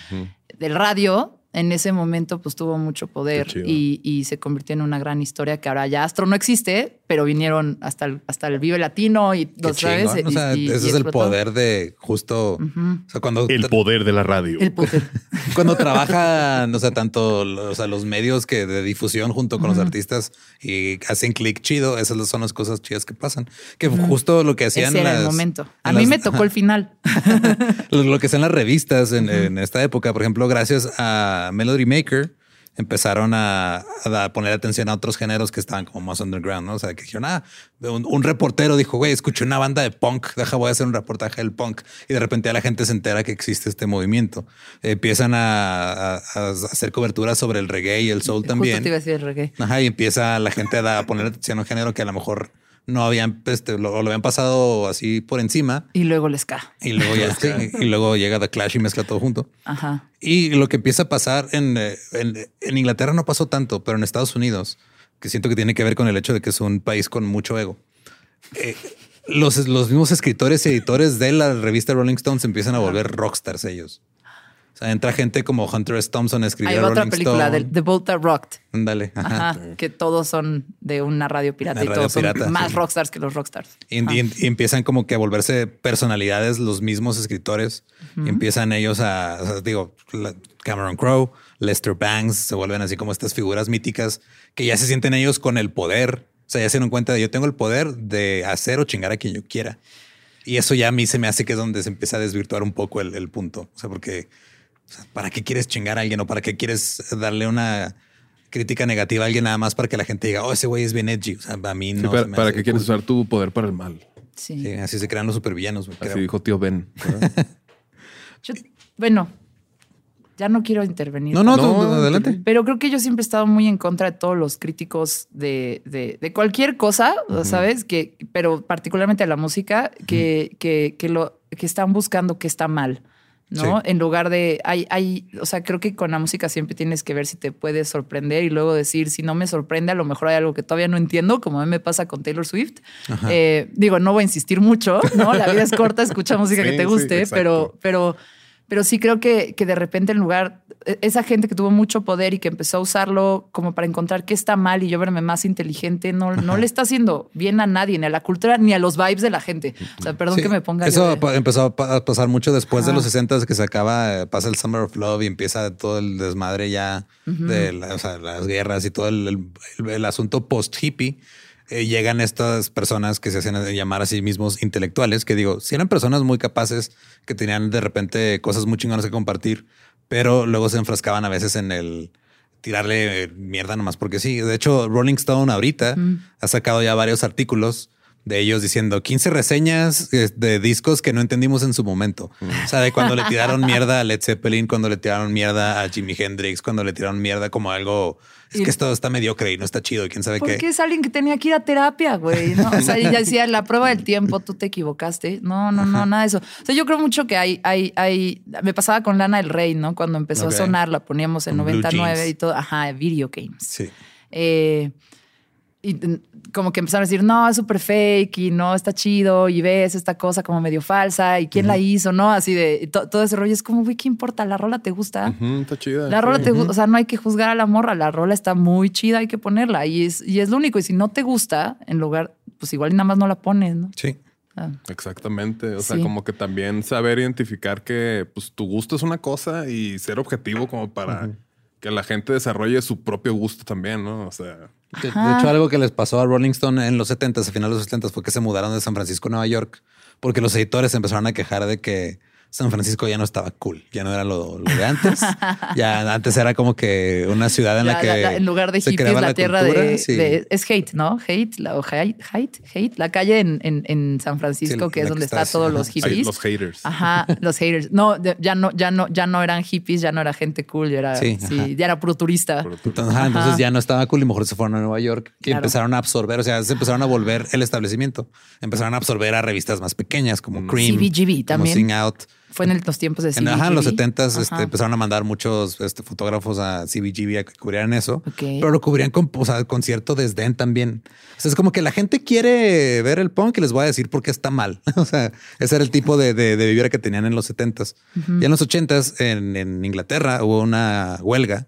del radio, en ese momento pues tuvo mucho poder y, y se convirtió en una gran historia que ahora ya Astro no existe, pero vinieron hasta el, hasta el Vive Latino y Qué los sabes. O sea, y- y ese es el poder de justo. O sea, cuando, El poder de la radio. El poder. cuando trabajan, o sea, tanto o sea, los medios que de difusión junto con los artistas y hacen clic chido, esas son las cosas chidas que pasan. Que justo lo que hacían Ese era el momento. A mí las- me tocó el final. lo, lo que hacían las revistas en, en esta época, por ejemplo, gracias a Melody Maker, empezaron a, a poner atención a otros géneros que estaban como más underground, ¿no? O sea, que dijeron, ah, un, un reportero dijo, güey, escuché una banda de punk, deja, voy a hacer un reportaje del punk. Y de repente la gente se entera que existe este movimiento. empiezan a, a- a hacer cobertura sobre el reggae y el soul Justo también. te iba a decir el reggae. Ajá, y empieza la gente a poner atención a un género que a lo mejor no habían, este, lo, lo habían pasado así por encima. Y luego les ca. Y luego ya, sí, y luego llega The Clash y mezcla todo junto. Ajá. Y lo que empieza a pasar en, en, en Inglaterra no pasó tanto, pero en Estados Unidos, que siento que tiene que ver con el hecho de que es un país con mucho ego. eh, los, los mismos escritores y editores de la revista Rolling Stones empiezan a volver rockstars ellos. O sea, entra gente como Hunter S. Thompson a escribir Hay a otra Rolling película Stone. de The Boat That Rocked. Ándale. ajá. Ajá, que todos son de una radio pirata Una y radio todos son más sí. rockstars que los rockstars. Y, y- y empiezan como que a volverse personalidades los mismos escritores. Y empiezan ellos a, o sea, digo, Cameron Crowe, Lester Bangs, se vuelven así como estas figuras míticas que ya se sienten ellos con el poder. O sea, ya se dan cuenta de yo tengo el poder de hacer o chingar a quien yo quiera. Y eso ya a mí se me hace que es donde se empieza a desvirtuar un poco el, el punto. O sea, porque o sea, ¿para qué quieres chingar a alguien o para qué quieres darle una crítica negativa a alguien nada más para que la gente diga, oh, ese güey es bien edgy? O sea, a mí Sí, no. para se me para qué quieres usar tu poder para el mal. Sí. Sí, así se crean los supervillanos. Así creo. dijo tío Ben. Yo- bueno, ya no quiero intervenir. No, no, No, adelante. Pero creo que yo siempre he estado muy en contra de todos los críticos de, de- de cualquier cosa, ¿sabes? Que, pero particularmente de la música, que, que, que lo, que están buscando que está mal. ¿No? Sí. En lugar de, hay, hay, o sea, creo que con la música siempre tienes que ver si te puede sorprender y luego decir, si no me sorprende, a lo mejor hay algo que todavía no entiendo, como a mí me pasa con Taylor Swift. Eh, digo, no voy a insistir mucho, ¿no? La vida es corta, escucha música que te guste, pero, pero, pero sí creo que, que de repente en lugar, e, esa gente que tuvo mucho poder y que empezó a usarlo como para encontrar qué está mal y yo verme más inteligente, no, no le está haciendo bien a nadie, ni a la cultura, ni a los vibes de la gente. O sea, perdón Sí, que me ponga. Eso de- empezó a pa- a pasar mucho después de los 60 que se acaba, eh, pasa el Summer of Love y empieza todo el desmadre ya de la- o sea, las guerras y todo el, el- el asunto post hippie. Llegan estas personas que se hacen llamar a sí mismos intelectuales, que digo, si eran personas muy capaces, que tenían de repente cosas muy chingonas que compartir, pero luego se enfrascaban a veces en el tirarle eh, mierda nomás porque sí. De hecho, Rolling Stone ahorita ha sacado ya varios artículos de ellos diciendo 15 reseñas eh, de discos que no entendimos en su momento. O sea, de cuando le tiraron mierda a Led Zeppelin, cuando le tiraron mierda a Jimi Hendrix, cuando le tiraron mierda como algo, es que esto está mediocre y no está chido quién sabe Porque qué. es alguien que tenía que ir a terapia, güey. ¿no? O sea, ya decía la prueba del tiempo, tú te equivocaste. No, no, no, nada de eso. O sea, yo creo mucho que hay, hay, hay. Me pasaba con Lana del Rey, ¿no? Cuando empezó a sonar, la poníamos en Con Blue 99 Jeans. y todo. Ajá, video games. Sí. Eh, y como que empezaron a decir, no, es súper fake y no está chido y ves esta cosa como medio falsa y quién la hizo, ¿no? Así de to- todo ese rollo. Es como, güey, ¿qué importa? La rola te gusta. Está chida. La rola sí. te gusta, o sea, no hay que juzgar a la morra, la rola está muy chida, hay que ponerla y es, y es lo único. Y si no te gusta, en lugar, pues igual y nada más no la pones, ¿no? Sí. Ah, Exactamente. O sea, Sí. como que también saber identificar que pues, tu gusto es una cosa y ser objetivo como para que la gente desarrolle su propio gusto también, ¿no? O sea, De, hecho, algo que les pasó a Rolling Stone en los 70s, a finales de los 70s, fue que se mudaron de San Francisco a Nueva York porque los editores empezaron a quejar de que San Francisco ya no estaba cool, ya no era lo, lo de antes. ya antes era como que una ciudad en la, que la- la- en lugar de se hippies, creaba la, tierra cultura, de, sí. de- es hate, ¿no? Hate, la, o hate, hate, hate, la calle en, en, en San Francisco, Sí, que es que donde está está todos los hippies. los haters. Ajá, los haters. No, ya no, ya no, ya no eran hippies, ya no era gente cool, ya era, Sí, ya era puro turista. Entonces, ajá, entonces ya no estaba cool y mejor se fueron a Nueva York y Claro. empezaron a absorber, o sea, se empezaron a volver el establecimiento. Empezaron a absorber a revistas más pequeñas como Cream, CBGB como también. Sing Out. Fue en el- los tiempos de En, ajá, en los CBGB. 70s este, empezaron a mandar muchos este, fotógrafos a CBGB a que cubrieran eso, Ok. pero lo cubrían con, o sea, con cierto desdén también. O sea, es como que la gente quiere ver el punk y les voy a decir por qué está mal. O sea, ese era el tipo de, de, de vibra que tenían en los 70s. Y en los 80s, en, en Inglaterra, hubo una huelga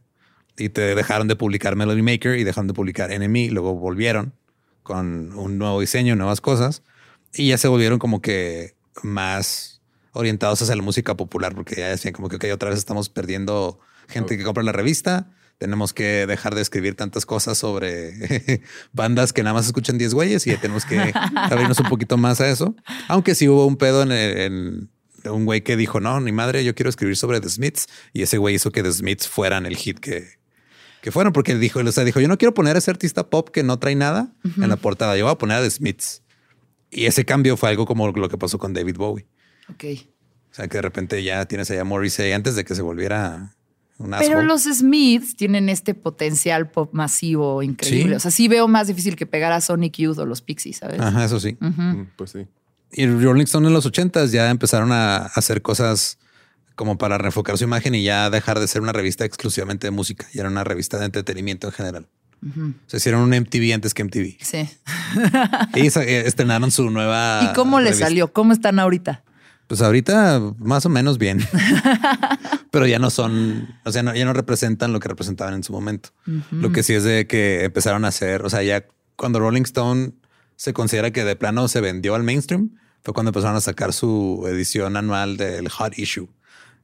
y te dejaron de publicar Melody Maker y dejaron de publicar Enemy. Luego volvieron con un nuevo diseño, nuevas cosas y ya se volvieron como que más orientados hacia la música popular, porque ya decían como que ok, otra vez estamos perdiendo gente que compra la revista. Tenemos que dejar de escribir tantas cosas sobre bandas que nada más escuchan 10 güeyes y ya tenemos que abrirnos un poquito más a eso. Aunque sí hubo un pedo en, en un güey que dijo, no, ni madre, yo quiero escribir sobre The Smiths. Y ese güey hizo que The Smiths fueran el hit que, que fueron, porque dijo, o sea, dijo, yo no quiero poner a ese artista pop que no trae nada en la portada, yo voy a poner a The Smiths. Y ese cambio fue algo como lo que pasó con David Bowie. Ok. O sea, que de repente ya tienes allá a Morrissey antes de que se volviera un Pero los Smiths tienen este potencial pop masivo increíble. Sí. O sea, sí veo más difícil que pegar a Sonic Youth o los Pixies, ¿sabes? Ajá, eso sí. Mm, Pues sí. Y Rolling Stone en los ochentas ya empezaron a hacer cosas como para reenfocar su imagen y ya dejar de ser una revista exclusivamente de música. Y era una revista de entretenimiento en general. O sea, hicieron un MTV antes que MTV. Sí. Y eh, estrenaron su nueva. ¿Y cómo les salió? ¿Cómo están ahorita? Pues ahorita más o menos bien, pero ya no son, o sea, no- ya no representan lo que representaban en su momento. Lo que sí es de que empezaron a hacer, o sea, ya cuando Rolling Stone se considera que de plano se vendió al mainstream, fue cuando empezaron a sacar su edición anual del Hot Issue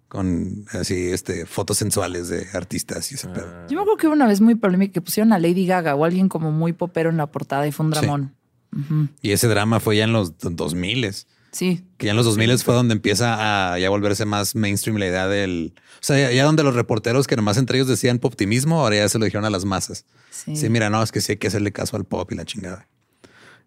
con así este fotos sensuales de artistas y ese pedo. Yo me acuerdo que hubo una vez muy polémica que pusieron a Lady Gaga o alguien como muy popero en la portada y fue un Sí. dramón. Ujú. Y ese drama fue ya en los 2000 Sí. Que ya en los 2000 fue donde empieza a ya volverse más mainstream la idea del... O sea, ya, ya donde los reporteros que nomás entre ellos decían optimismo, ahora ya se lo dijeron a las masas. Sí. Sí, mira, no, es que sí hay que hacerle caso al pop y la chingada.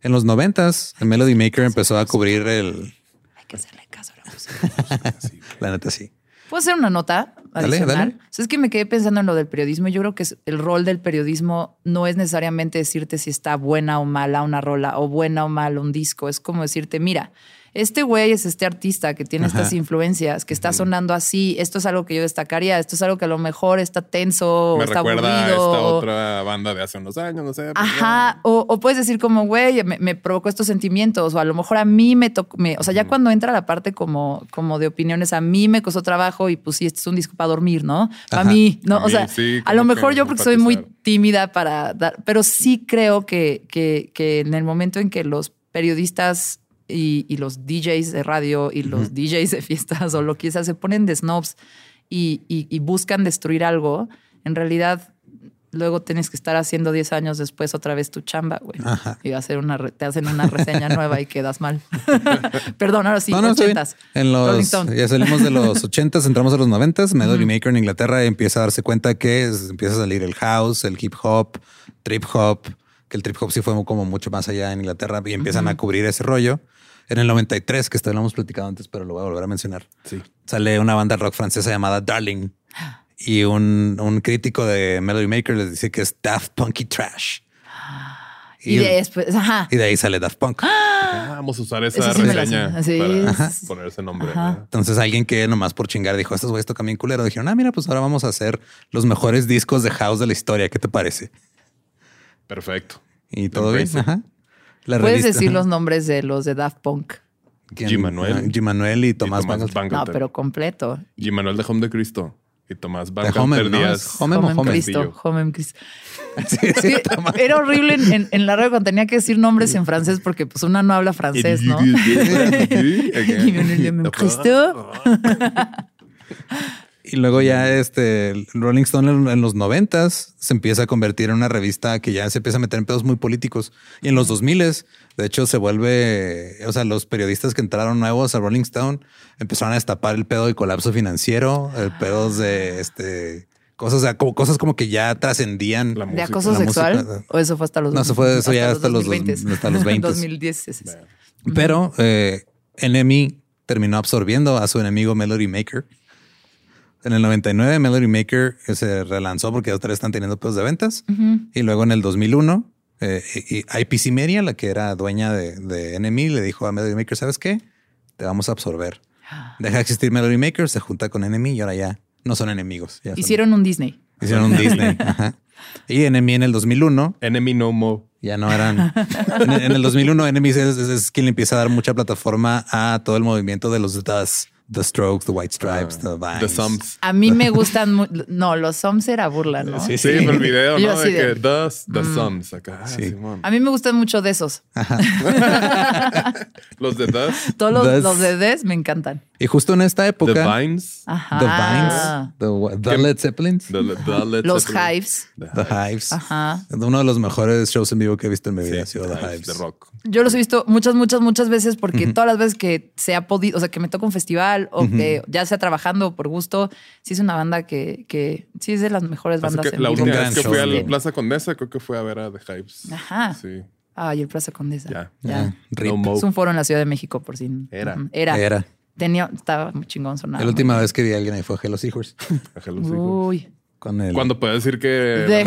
En los noventas, el Melody Maker empezó a cubrir el... Hay que hacerle caso a la música. La neta, sí. ¿Puedo hacer una nota Dale, adicional? dale. Sea, es que me quedé pensando en lo del periodismo. Yo creo que el rol del periodismo no es necesariamente decirte si está buena o mala una rola o buena o mala un disco. Es como decirte, mira, este güey es este artista que tiene Ajá. estas influencias, que está sonando así, esto es algo que yo destacaría, esto es algo que a lo mejor está tenso o Me está recuerda a esta otra banda de hace unos años, no sé. pues, Ajá, o, o puedes decir como, güey, me, me provocó estos sentimientos, o a lo mejor a mí me tocó, me- o sea, ya cuando entra la parte como, como de opiniones, a mí me costó trabajo y pues sí, este es un disco para dormir, ¿no? Para mí, ¿no? A o sea, sí, a lo mejor yo porque soy muy tímida para dar, pero sí creo que, que, que en el momento en que los periodistas y, y los DJs de radio y los DJs de fiestas o lo que sea se ponen de snobs y, y- y buscan destruir algo, en realidad luego tienes que estar haciendo 10 años después otra vez tu chamba, güey. Ajá. Y hacer una re- te hacen una reseña nueva y quedas mal. Perdón, ahora sí, No. En los, ya salimos de los 80s, entramos a los 90s. Melody Maker en Inglaterra empieza a darse cuenta que es- empieza a salir el house, el hip hop, trip hop, que el trip hop sí fue como mucho más allá en Inglaterra y empiezan a cubrir ese rollo. En el 93, que esto lo hemos platicado antes, pero lo voy a volver a mencionar. Sí. Sale una banda rock francesa llamada Darling y un, un crítico de Melody Maker les dice que es Daft Punky Trash. Y después, ajá. y de ahí sale Daft Punk. Ah, vamos a usar esa sí reseña sé. Sí, para es- poner ese nombre. Entonces alguien que nomás por chingar dijo, estos güeyes tocan bien culero. Dijeron, ah, mira, pues ahora vamos a hacer los mejores discos de house de la historia. ¿Qué te parece? Perfecto. Y todo bien. Ajá. La Puedes revista, decir los nombres de los de Daft Punk. G. Manuel. Ah, G. Manuel y Y Tomás, Bangalter. No, pero completo. Y Manuel de Home de Cristo. Y Tomás Homer, Bangalter ¿no? Díaz. Homem Homer. Cristo. Homem Cristo. Sí, sí, era horrible en, en- en la radio cuando tenía que decir nombres en francés porque pues una no habla francés, ¿no? Y Cristo. Y luego ya este Rolling Stone en, en los noventas se empieza a convertir en una revista que ya se empieza a meter en pedos muy políticos. Y en los 2000 de hecho, se vuelve, o sea, los periodistas que entraron nuevos a Rolling Stone empezaron a destapar el pedo de colapso financiero, el pedo de este cosas, o sea, como cosas como que ya trascendían. La ¿De música. acoso La sexual? música. ¿O eso fue hasta los No, eso fue- eso ya hasta los dos- 2020s? hasta los 20s. 2010. sí, sí, sí. Pero eh, NME terminó absorbiendo a su enemigo Melody Maker. En el 99 Melody Maker se relanzó porque otra vez están teniendo pedos de ventas. Y luego en el 2001 eh, y- y IPC Media, la que era dueña de, de NME, le dijo a Melody Maker, ¿sabes qué? Te vamos a absorber. Deja de existir Melody Maker, se junta con NME y ahora ya no son enemigos. ya son- Hicieron un Disney. hicieron un Disney. Ajá. Y NME en el 2001 Enemy No More. ya no eran. en, en el 2001, Enemy es, es- es quien le empieza a dar mucha plataforma a todo el movimiento de los Dust, The Strokes, The White Stripes, The Vines. The Sums. A mí me gustan mu- No, los Soms era burla, ¿no? Sí, Sí, pero el video, ¿no? De de- que The, the Sums. Acá. Ah, Sí. A mí me gustan mucho de esos. Los de The. Todos los, los de Des me encantan. Y justo en esta The época, Vines. Ajá. The Vines, The, the. Led Zeppelins, The, the Led Los Zeppelin. Hives. The Hives. Ajá. Uno de los mejores shows en vivo que he visto en mi Sí, vida ha sido The The Hives. De rock. Yo los he visto muchas, muchas, muchas veces porque todas las veces que se ha podido, o sea, que me toca un festival o que ya sea trabajando por gusto, sí es una banda que, que sí es de las mejores Así bandas que en la última vez que fui a la. Plaza Condesa, creo que fue a ver a The Hives. Ajá. Sí. Ay, el Plaza Condesa. Ya. Ya. Ah. No. Es un foro en la Ciudad de México, por si. Era. Era. Era. Tenía, estaba muy chingón sonando. La última vez que vi a alguien ahí fue Hello Seahorse. A Hello Seahorse. Uy. Con el, Cuando puede decir que De.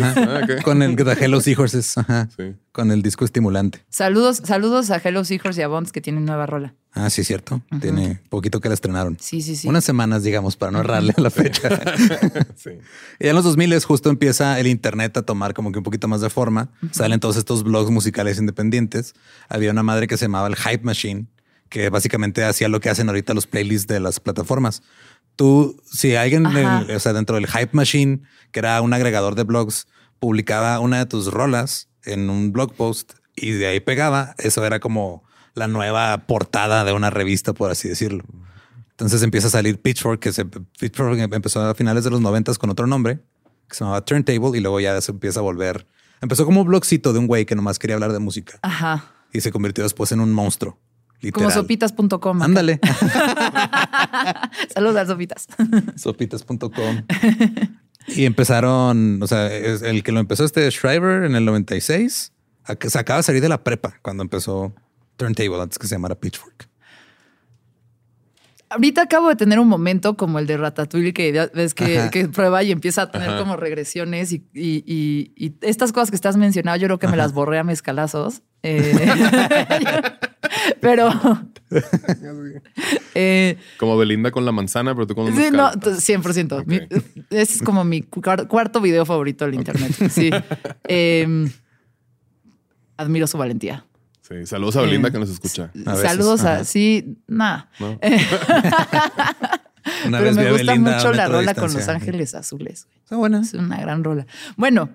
Ah, con el The Hello Seahorses. Ajá. Sí. Con el disco estimulante. Saludos, saludos a Hello Seahorse y a Bonds que tienen nueva rola. Ah, sí, cierto. Tiene poquito que la estrenaron. Sí, sí, sí. Unas semanas, digamos, para no errarle a la fecha. Sí. y en los 2000 justo empieza el Internet a tomar como que un poquito más de forma. Salen todos estos blogs musicales independientes. Había una madre que se llamaba el Hype Machine, que básicamente hacía lo que hacen ahorita los playlists de las plataformas. Tú, si alguien, del- o sea, dentro del Hype Machine, que era un agregador de blogs, publicaba una de tus rolas en un blog post y de ahí pegaba, eso era como la nueva portada de una revista, por así decirlo. Entonces empieza a salir Pitchfork, que se, Pitchfork empezó a finales de los noventas con otro nombre, que se llamaba Turntable, y luego ya se empieza a volver. Empezó como un blogcito de un güey que nomás quería hablar de música Ajá. y se convirtió después en un monstruo. Literal. Como sopitas.com. Ándale. Saludos a sopitas. sopitas.com. y empezaron, o sea, el que lo empezó este Shriver en el 96, ac- se acaba de salir de la prepa cuando empezó Turntable, antes que se llamara Pitchfork. Ahorita acabo de tener un momento como el de Ratatouille, que ves que, prueba y empieza a tener Ajá. como regresiones y, y- y- y estas cosas que estás mencionando, yo creo que me las borré a mezcalazos. Eh, Pero eh, Como Belinda con la manzana, pero tú con los sí, no, mezcal. t- 100%. Ok. Mi- ese es como mi cuar- cuarto video favorito del internet. Sí. Eh, admiro su valentía. Sí, saludos a Belinda Eh, que nos escucha. A veces, Saludos a ajá. sí, nada. ¿no? Una Pero vez vi me a gusta Belinda mucho la rola con. Los Ángeles Azules. güey. Está buena. Es una gran rola. Bueno,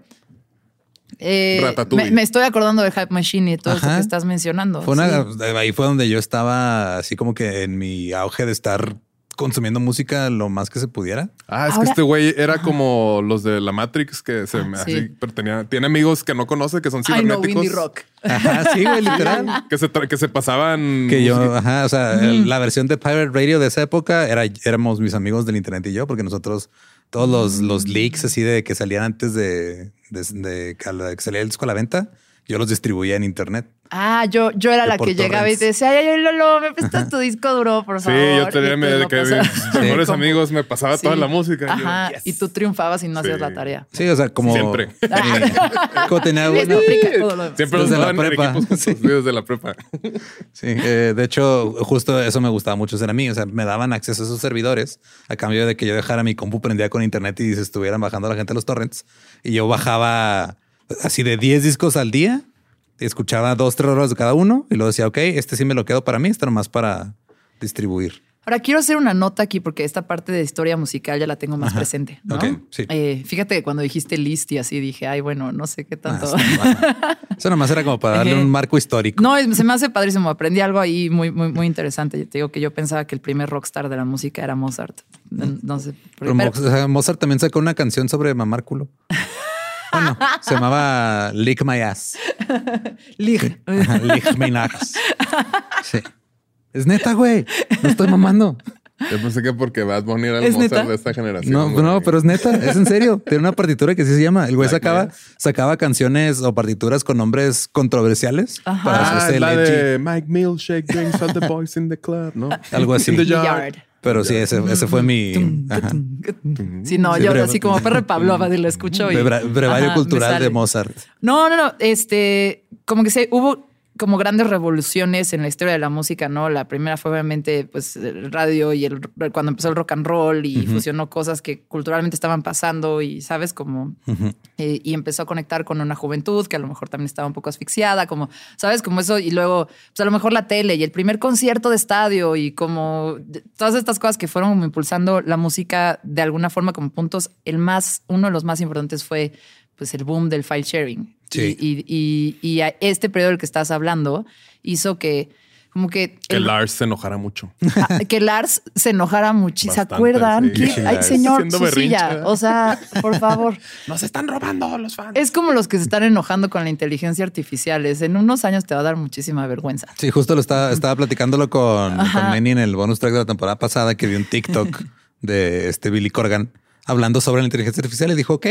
eh, me, me estoy acordando de Hype Machine y todo esto Ajá. que estás mencionando. Fue una, Sí. Ahí fue donde yo estaba así como que en mi auge de estar consumiendo música lo más que se pudiera. Ah, es Ahora- que este güey era como los de la Matrix que se me Ah, así, sí. pero tenía, tiene amigos que no conoce que son Ay, no, cibernéticos. Rock. Ajá, sí, güey, literal. Que se, que se pasaban. Que yo, ajá, o sea, el- la versión de Pirate Radio de esa época era, éramos mis amigos del internet y yo, porque nosotros, todos los, los leaks así de que salían antes de, de, de que salía el disco a la venta, yo los distribuía en internet. Ah, yo, yo era la que llegaba y te decía, ay, ay, Lolo, me prestas tu disco duro, por Sí, favor. yo tenía te de que mis mejores amigos me pasaba toda Sí. la música. Yo, Ajá, yes. y tú triunfabas y no hacías Sí. la tarea. Sí, o sea, como... Siempre. como tenía Esto bueno, aplica todo lo demás. Siempre Desde la estaban en prepa. Sí. sí, desde la prepa. Sí, eh, de hecho, justo eso me gustaba mucho ser a mí. O sea, me daban acceso a esos servidores a cambio de que yo dejara mi compu prendida con internet y se estuvieran bajando la gente los torrents. Y yo bajaba así de 10 discos al día escuchaba dos, tres horas de cada uno y luego decía, ok, este sí me lo quedo para mí, este nomás para distribuir. Ahora quiero hacer una nota aquí porque esta parte de historia musical ya la tengo más Ajá. presente. ¿no? Ok, sí. Eh, fíjate que cuando dijiste list y así dije, ay, bueno, no sé qué tanto. Ah. Eso nomás era como para darle un marco histórico. No, se me hace padrísimo. Aprendí algo ahí muy, muy, muy interesante. Yo te digo que yo pensaba que el primer rockstar de la música era Mozart. No, no sé. Pero pero- Mozart también sacó una canción sobre mamar culo. Bueno, se llamaba Lick My Ass. Ajá, Lick My Ass. Sí. Es neta, güey. No estoy mamando. Yo pensé que porque Bad Bunny era el ¿Es Mozart neta? de esta generación. No, güey. no, pero es neta, es en serio. Tiene una partitura que sí se llama. El güey sacaba, sacaba canciones o partituras con nombres controversiales Ajá. para Ah, la de Mike Milkshake drinks all the boys in the club, ¿no? Algo así. In the yard. Pero sí, ese, ese fue mi ajá. Sí, no, Sí, yo breve- así como perro Pavlova lo escucho. Y, brevario Ajá, cultural de Mozart. No, no, no. Este, como que se hubo como grandes revoluciones en la historia de la música, ¿no? La primera fue obviamente pues el radio y el cuando empezó el rock and roll y fusionó cosas que culturalmente estaban pasando y sabes como eh, y empezó a conectar con una juventud que a lo mejor también estaba un poco asfixiada, como sabes como eso y luego pues a lo mejor la tele y el primer concierto de estadio y como todas estas cosas que fueron como impulsando la música de alguna forma como puntos. El más uno de los más importantes fue pues el boom del file sharing. Sí. Y, y, y- y a este periodo del que estás hablando hizo que como que, Que el- Lars se enojara mucho. ah, que Lars se enojara muchísimo. ¿Se acuerdan? sí. Que- ay, señor, su silla. O sea, por favor. Nos están robando los fans. Es como los que se están enojando con la inteligencia artificial. Es, En unos años te va a dar muchísima vergüenza. Sí, justo lo estaba, estaba platicándolo con, Ajá. con Manny en el bonus track de la temporada pasada que vi un TikTok de este Billy Corgan hablando sobre la inteligencia artificial y dijo, ok,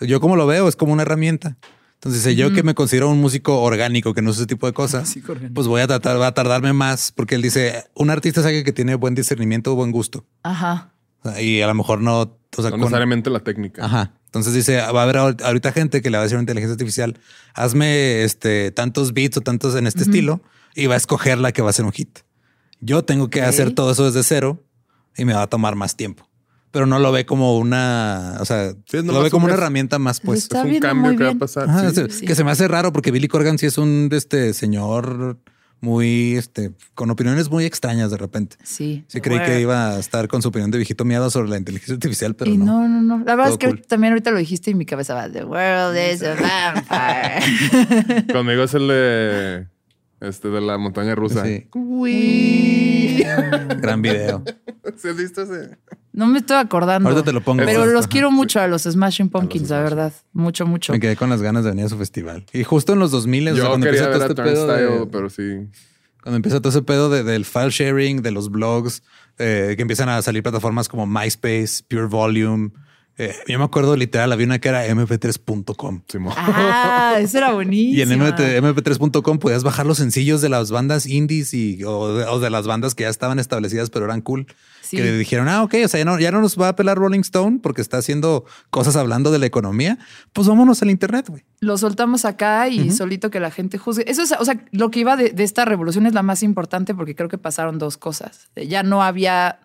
yo como lo veo es como una herramienta. Entonces, dice, yo que me considero un músico orgánico que no usa ese tipo de cosas, pues voy a tratar, va a tardarme más porque él dice, un artista es alguien que tiene buen discernimiento o buen gusto. Ajá. Y a lo mejor no, o sea, No con- necesariamente la técnica. Ajá. Entonces dice, va a haber ahor- ahorita gente que le va a decir a una inteligencia artificial, hazme este, tantos beats o tantos en este estilo y va a escoger la que va a ser un hit. Yo tengo que hacer todo eso desde cero y me va a tomar más tiempo. Pero no lo ve como una, o sea, Sí, lo ve como un una herramienta más, pues. Está es un cambio que va a pasar. Ajá, sí. se- sí. Que se me hace raro porque Billy Corgan sí es un este señor muy, este, con opiniones muy extrañas de repente. Sí. Sí creí que iba a estar con su opinión de viejito miado sobre la inteligencia artificial, pero y no. no, no, no. La verdad Todo es que cool. también ahorita lo dijiste y mi cabeza va, The world is a vampire. Conmigo es el de este de la montaña rusa. Sí. Gran video. ¿Sí has visto ese? No me estoy acordando. Ahorita te lo pongo. Pero Ajá. los quiero mucho a los Smashing Pumpkins, la Smashing. verdad. Mucho, mucho. Me quedé con las ganas de venir a su festival. Y justo en los 2000, o sea, Yo cuando quería empieza ver todo a este pedo Turnstile, de- pero sí. cuando empieza todo ese pedo de- del file sharing, de los blogs, eh, que empiezan a salir plataformas como MySpace, Pure Volume. Eh, yo me acuerdo literal, había una que era mp3.com. Simón. Ah, eso era buenísimo. Y en MT mp3.com podías bajar los sencillos de las bandas indies y, o, de, o de las bandas que ya estaban establecidas, pero eran cool. Sí. Que dijeron, ah, ok, o sea, ya no, ya no nos va a pelar Rolling Stone porque está haciendo cosas hablando de la economía. Pues vámonos al Internet, güey. Lo soltamos acá y solito que la gente juzgue. Eso es, o sea, lo que iba de, de esta revolución es la más importante porque creo que pasaron dos cosas. Ya no había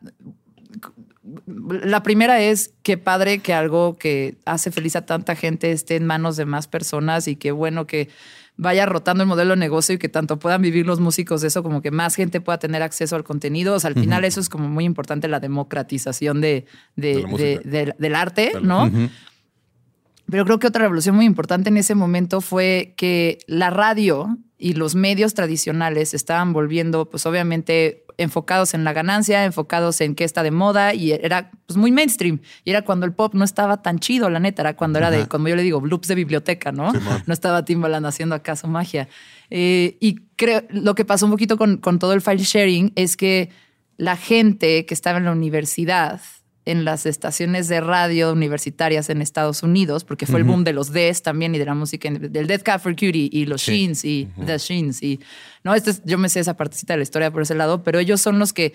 la primera es qué padre que algo que hace feliz a tanta gente esté en manos de más personas y qué bueno que vaya rotando el modelo de negocio y que tanto puedan vivir los músicos de eso como que más gente pueda tener acceso al contenido. O sea, al final eso es como muy importante la democratización de, de- De del arte, ¿no? Pero creo que otra revolución muy importante en ese momento fue que la radio y los medios tradicionales estaban volviendo, pues obviamente, enfocados en la ganancia, enfocados en qué está de moda y era pues, muy mainstream. Y era cuando el pop no estaba tan chido, la neta, era cuando era de, como yo le digo, loops de biblioteca, ¿no? no estaba Timbaland haciendo acaso magia. Eh, y creo, lo que pasó un poquito con, con todo el file sharing es que la gente que estaba en la universidad, en las estaciones de radio universitarias en Estados Unidos, porque fue el boom de los Des también y de la música, del Death Cab for Cutie y los Sí. Sheens y The Sheens. Y, no, este es- yo me sé esa partecita de la historia por ese lado, pero ellos son los que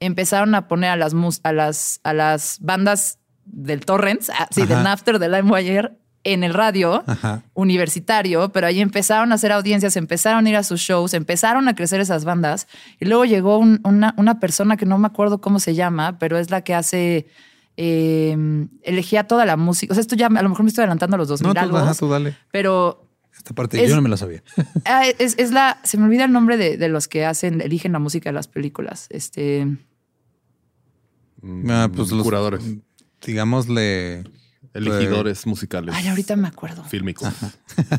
empezaron a poner a las, mus- a las, a las bandas del Torrents, ah, sí, del Ajá. Napster, del LimeWire, en el radio Ajá. universitario, pero ahí empezaron a hacer audiencias, empezaron a ir a sus shows, empezaron a crecer esas bandas y luego llegó un- una, una persona que no me acuerdo cómo se llama, pero es la que hace, eh, elegía toda la música. O sea, esto ya a lo mejor me estoy adelantando a los 2000 No, tú, algo, ajá, tú dale. pero Esta parte Es- yo no me la sabía. ah, es, es la, se me olvida el nombre de, de los que hacen, eligen la música de las películas. Este, Mm, Ah, pues los curadores, Digámosle. Elegidores musicales. ay, ahorita me acuerdo. Fílmicos.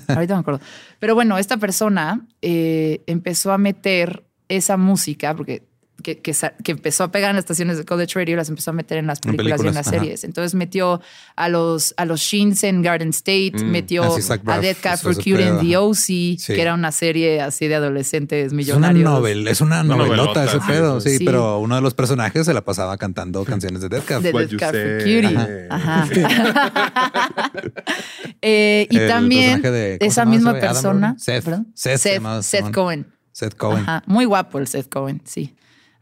Ahorita me acuerdo. Pero bueno, esta persona eh, empezó a meter esa música, porque que, que sa- que empezó a pegar en las estaciones de College Radio, las empezó a meter en las En películas, y en las ajá. series. Entonces metió a los, a los Sheens en Garden State, Mm. metió a Dead Cat for ese Cutie en The. OC, Sí. que era una serie así de adolescentes Es una millonarios. novela, es una novelota novelota, ese sí, pedo, sí. pero uno de los personajes se la pasaba cantando canciones de Death Cab. de What Dead Cat for. Cutie. Ajá. Eh, y El también personaje de- ¿cómo se esa misma? Adam persona. Seth. perdón, Seth se Seth, Seth. Cohen. Seth Cohen. Ajá, muy guapo el Seth Cohen, sí.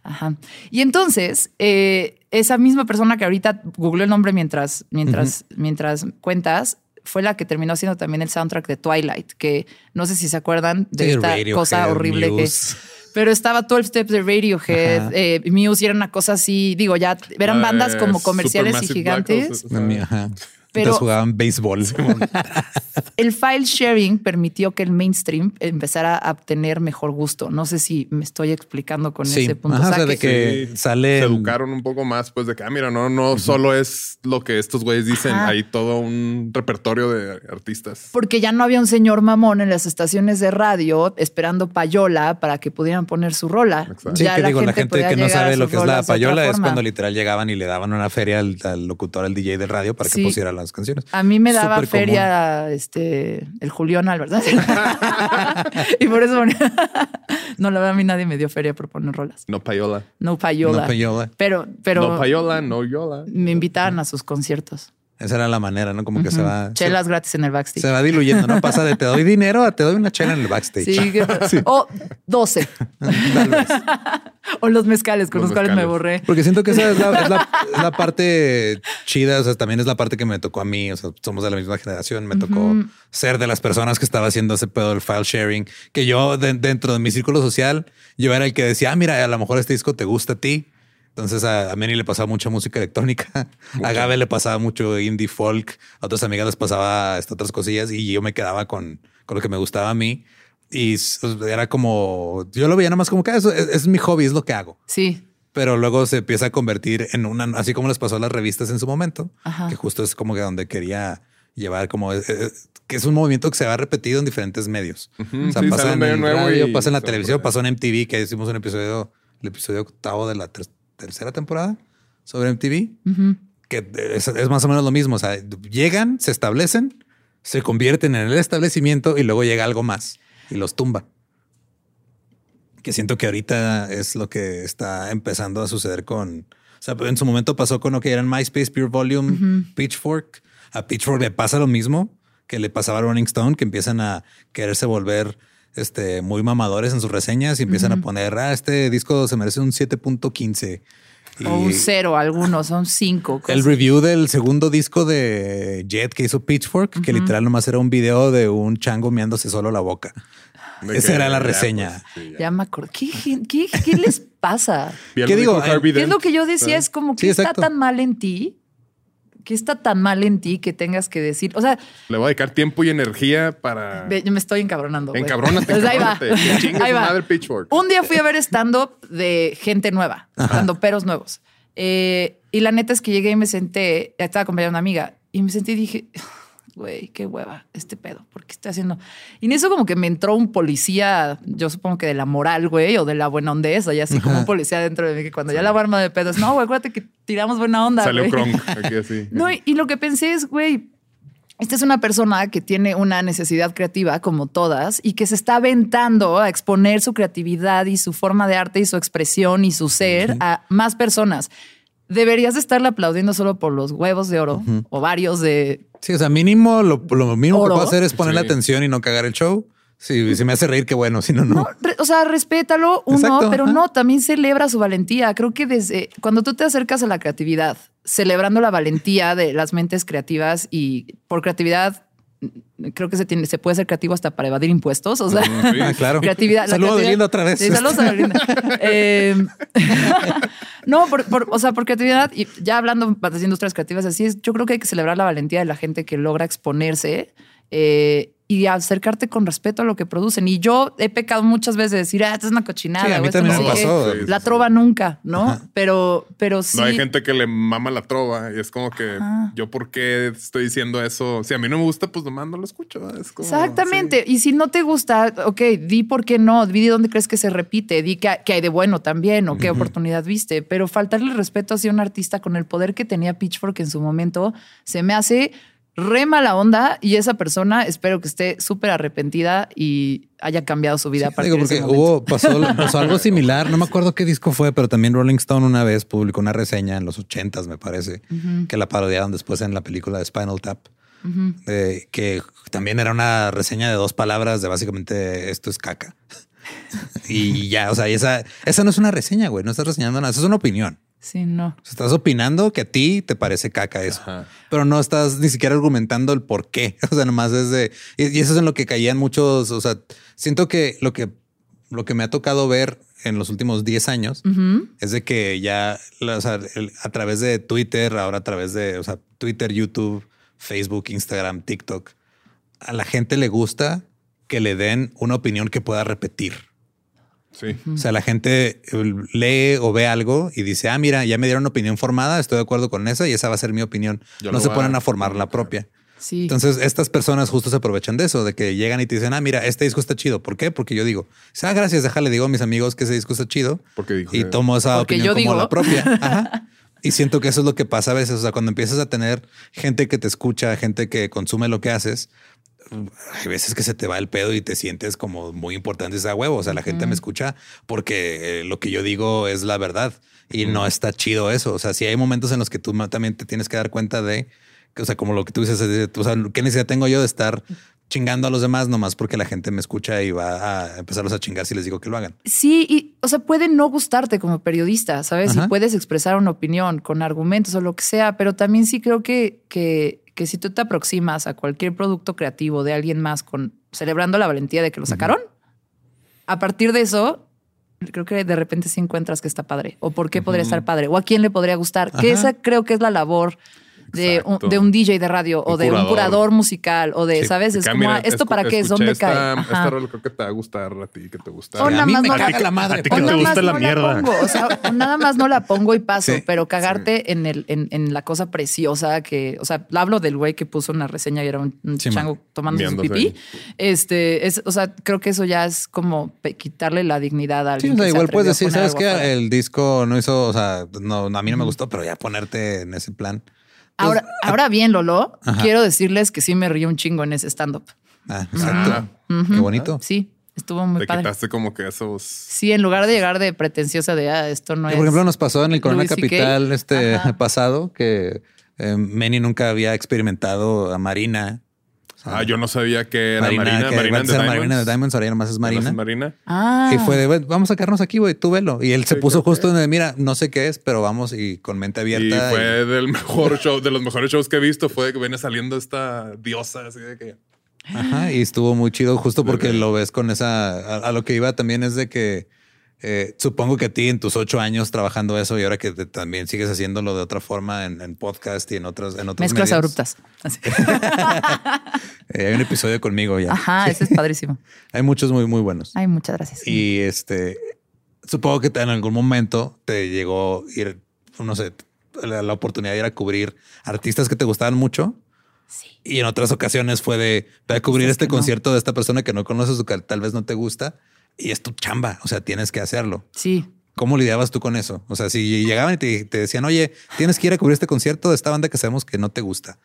Ajá. Y entonces, eh, esa misma persona que ahorita googleó el nombre mientras, mientras, mientras cuentas, fue la que terminó siendo también el soundtrack de Twilight, que no sé si se acuerdan de Sí, esta Radiohead, cosa horrible Muse. que... Pero estaba 12 Steps de Radiohead, eh, Muse y era una cosa así, digo, ya eran bandas de como comerciales y Black gigantes. Ajá. Pero- Entonces jugaban béisbol. El file sharing permitió que el mainstream empezara a obtener mejor gusto. No sé si me estoy explicando con Sí, ese punto. ajá, O sea, de que Sí, sale. Se educaron un poco más, pues de que, ah, mira, no, no solo es lo que estos güeyes dicen, Ajá. hay todo un repertorio de artistas. Porque ya no había un señor mamón en las estaciones de radio esperando payola para que pudieran poner su rola. Exacto. Sí, Ya que digo, la gente que no sabe lo que es la de payola es cuando literal llegaban y le daban una feria al, al locutor, al DJ del radio para que Sí. pusiera las canciones. A mí me daba Súper común. feria este, el Julián ¿verdad? y por eso no, la verdad a mí nadie me dio feria por poner rolas. No payola. No payola. No payola. Pero, pero no payola, no yola. me invitaban a sus conciertos. Esa era la manera, ¿no? Como que se va. Chelas gratis en el backstage. Se va diluyendo, ¿no? Pasa de te doy dinero a te doy una chela en el backstage. Sí, que- o 12. Tal vez. o los mezcales con Los los, cuales me borré. Porque siento que esa es la, es la- es la parte chida, o sea, también es la parte que me tocó a mí, o sea, somos de la misma generación, me tocó ser de las personas que estaba haciendo ese pedo del file sharing, que yo de- dentro de mi círculo social, yo era el que decía, ah, mira, a lo mejor este disco te gusta a ti. Entonces a, a Manny le pasaba mucha música electrónica, a Gabe le pasaba mucho indie folk, a otras amigas les pasaba estas otras cosillas y yo me quedaba con, con lo que me gustaba a mí. Y s- era como, yo lo veía nada más como que "Ah, eso es, es mi hobby, es lo que hago Sí. pero luego se empieza a convertir en una, así como les pasó a las revistas en su momento, Ajá. que justo es como que donde quería llevar como eh, eh, que es un movimiento que se va repetido en diferentes medios. Ujú, O sea, sí, pasa en nuevo radio, y pasa en la televisión, pasó en MTV, que hicimos un episodio, el episodio octavo de la tercera temporada sobre MTV, que es, es más o menos lo mismo. O sea, llegan, se establecen, se convierten en el establecimiento y luego llega algo más y los tumba. Que siento que ahorita es lo que está empezando a suceder con. O sea, en su momento pasó con lo que eran MySpace, Pure Volume, Pitchfork. A Pitchfork le pasa lo mismo que le pasaba a Rolling Stone, que empiezan a quererse volver este, muy mamadores en sus reseñas y empiezan a poner, ah, este disco se merece un 7.15. O un cero, algunos, son cinco. El review del segundo disco de Jet que hizo Pitchfork, que literal nomás era un video de un chango meándose solo la boca. Esa era la reseña. Pues, ya. me acuerdo. ¿Qué, qué, les pasa? ¿Qué digo? ¿Qué es lo que yo decía? Es como que está tan mal en ti ¿Qué está tan mal en ti que tengas que decir? O sea, le voy a dedicar tiempo y energía para. Yo me estoy encabronando. Encabrónate. Pues ahí va. ahí va. Un día fui a ver stand-up de gente nueva, stand peros nuevos. Eh, y la neta es que llegué y me senté, estaba acompañada una amiga, y me senté y dije, güey, qué hueva este pedo, ¿por qué estoy haciendo? Y en eso como que me entró un policía, yo supongo que de la moral, güey, o de la buena ondeza, y así como un policía dentro de mí, que cuando ya la arma de pedos, no, güey, acuérdate que tiramos buena onda. Salió Kronk aquí así. No, y, lo que pensé es, güey, esta es una persona que tiene una necesidad creativa como todas y que se está aventando a exponer su creatividad y su forma de arte y su expresión y su ser a más personas deberías estarle aplaudiendo solo por los huevos de oro o varios de. Sí, o sea, mínimo lo, mínimo que puedo hacer es ponerle atención y no cagar el show. Sí, si me hace reír, qué bueno, si no, no. o sea, respétalo, uno, pero no, también celebra su valentía. Creo que desde cuando tú te acercas a la creatividad, celebrando la valentía de las mentes creativas y por creatividad creo que se tiene, se puede ser creativo hasta para evadir impuestos. O sea, ah, claro. creatividad. Saludos de Linda otra vez. Sí, saludos a Linda. Em, no, por, o sea, por creatividad y ya hablando de industrias creativas, así es. Yo creo que hay que celebrar la valentía de la gente que logra exponerse eh, y acercarte con respeto a lo que producen. Y yo he pecado muchas veces de decir, ah, esto es una cochinada. Sí, a mí también me pasó. la trova nunca, ¿no? Pero, pero sí. No, hay gente que le mama la trova y es como que yo, ¿por qué estoy diciendo eso? Si a mí no me gusta, pues nomás no lo escucho. Exactamente. Y si no te gusta, ok, di por qué no, di dónde crees que se repite, di que, hay de bueno también o qué oportunidad viste. Pero faltarle respeto hacia un artista con el poder que tenía Pitchfork en su momento se me hace re mala onda y esa persona espero que esté súper arrepentida y haya cambiado su vida. digo, porque hubo, pasó, algo similar, no me acuerdo qué disco fue, pero también Rolling Stone una vez publicó una reseña en los ochentas, me parece, que la parodiaron después en la película de Spinal Tap. que también era una reseña de dos palabras de básicamente esto es caca. y ya, o sea, esa, esa no es una reseña, güey, no estás reseñando nada, eso es una opinión. Sí, no. Estás opinando que a ti te parece caca eso, pero no estás ni siquiera argumentando el por qué. O sea, nomás es de y eso es en lo que caían muchos. O sea, siento que lo que lo que me ha tocado ver en los últimos 10 años es de que ya a través de Twitter, ahora a través de o sea, Twitter, YouTube, Facebook, Instagram, TikTok, a la gente le gusta que le den una opinión que pueda repetir. O sea, la gente eh, lee o ve algo y dice, ah, mira, ya me dieron una opinión formada, estoy de acuerdo con esa y esa va a ser mi opinión. no se ponen a formar la propia. Sí. Entonces, estas personas justo se aprovechan de eso, de que llegan y te dicen, ah, mira, este disco está chido. ¿Por qué? Porque yo digo, ah, gracias, déjale, digo a mis amigos que ese disco está chido. Porque y tomo esa opinión como la propia. Y siento que eso es lo que pasa a veces. O sea, cuando empiezas a tener gente que te escucha, gente que consume lo que haces, hay veces que se te va el pedo y te sientes como muy importante esa huevo. O sea, la gente me escucha porque eh, lo que yo digo es la verdad y no está chido eso. O sea, si hay momentos en los que tú también te tienes que dar cuenta de, o sea, como lo que tú dices, o sea, ¿qué necesidad tengo yo de estar chingando a los demás nomás porque la gente me escucha y va a empezarlos a chingar si les digo que lo hagan. Sí, y o sea, puede no gustarte como periodista, ¿sabes? Y puedes expresar una opinión con argumentos o lo que sea, pero también sí creo que, que que si tú te aproximas a cualquier producto creativo de alguien más con celebrando la valentía de que lo sacaron, a partir de eso, creo que de repente sí encuentras que está padre o por qué podría estar padre o a quién le podría gustar, que esa creo que es la labor de un, de un, DJ de radio o de un curador musical o de, ¿sabes? Es como, ¿esto para qué es? ¿Dónde cae? Esta rola creo que te va a gustar a ti, que te gusta. O nada más me caga la madre. A ti que te gusta la mierda. o sea, nada más no la pongo y paso, pero cagarte en, el, en, en, la cosa preciosa que, o sea, hablo del güey que puso una reseña y era un, chango tomando su pipí. Este, es, o sea, creo que eso ya es como quitarle la dignidad a alguien. Sí, igual puedes decir, ¿sabes qué? El disco no hizo, o sea, no, a mí no me gustó, pero ya ponerte en ese plan. Ahora, pues, ahora bien, Lolo, quiero decirles que sí me río un chingo en ese stand-up. Ah, exacto. Qué bonito. Sí, estuvo muy Te padre. quitaste como que esos. Sí, en lugar de llegar de pretenciosa de ah, esto no es. Por ejemplo, nos pasó en el Corona Capital este pasado que eh, Manny nunca había experimentado a Marina. Ah, yo no sabía que era Marina. Marina, que Marina, de Diamonds. Marina de Diamonds, ahora ya nomás es ¿No es Marina. Marina. Ah. Y fue de, "Ven, vamos a quedarnos aquí, güey, tú velo. Y él se puso justo donde, mira, no sé qué es, pero vamos y con mente Y abierta. fue y- del mejor show, de los mejores shows que he visto. Fue que viene saliendo esta diosa. Así de que Ajá, y estuvo muy chido justo porque lo ves con esa... A, a lo que iba también es de que eh, supongo que a ti en tus ocho años trabajando eso y ahora que te- también sigues haciéndolo de otra forma en, en podcast y en otros, en otros Mezclas medios. abruptas. Así. Eh, hay un episodio conmigo ya. Ajá, ese es padrísimo. Hay muchos muy, muy buenos. Ay, muchas gracias. Y este, supongo que en algún momento te llegó ir, no sé, la, la oportunidad de ir a cubrir artistas que te gustaban mucho. Sí. Y en otras ocasiones fue de, a cubrir Artistas este no. concierto de esta persona que no conoces o que tal vez no te gusta. Y es tu chamba, o sea, tienes que hacerlo. Sí. ¿Cómo lidiabas tú con eso? O sea, si llegaban y te, te decían, oye, tienes que ir a cubrir este concierto de esta banda que sabemos que no te gusta.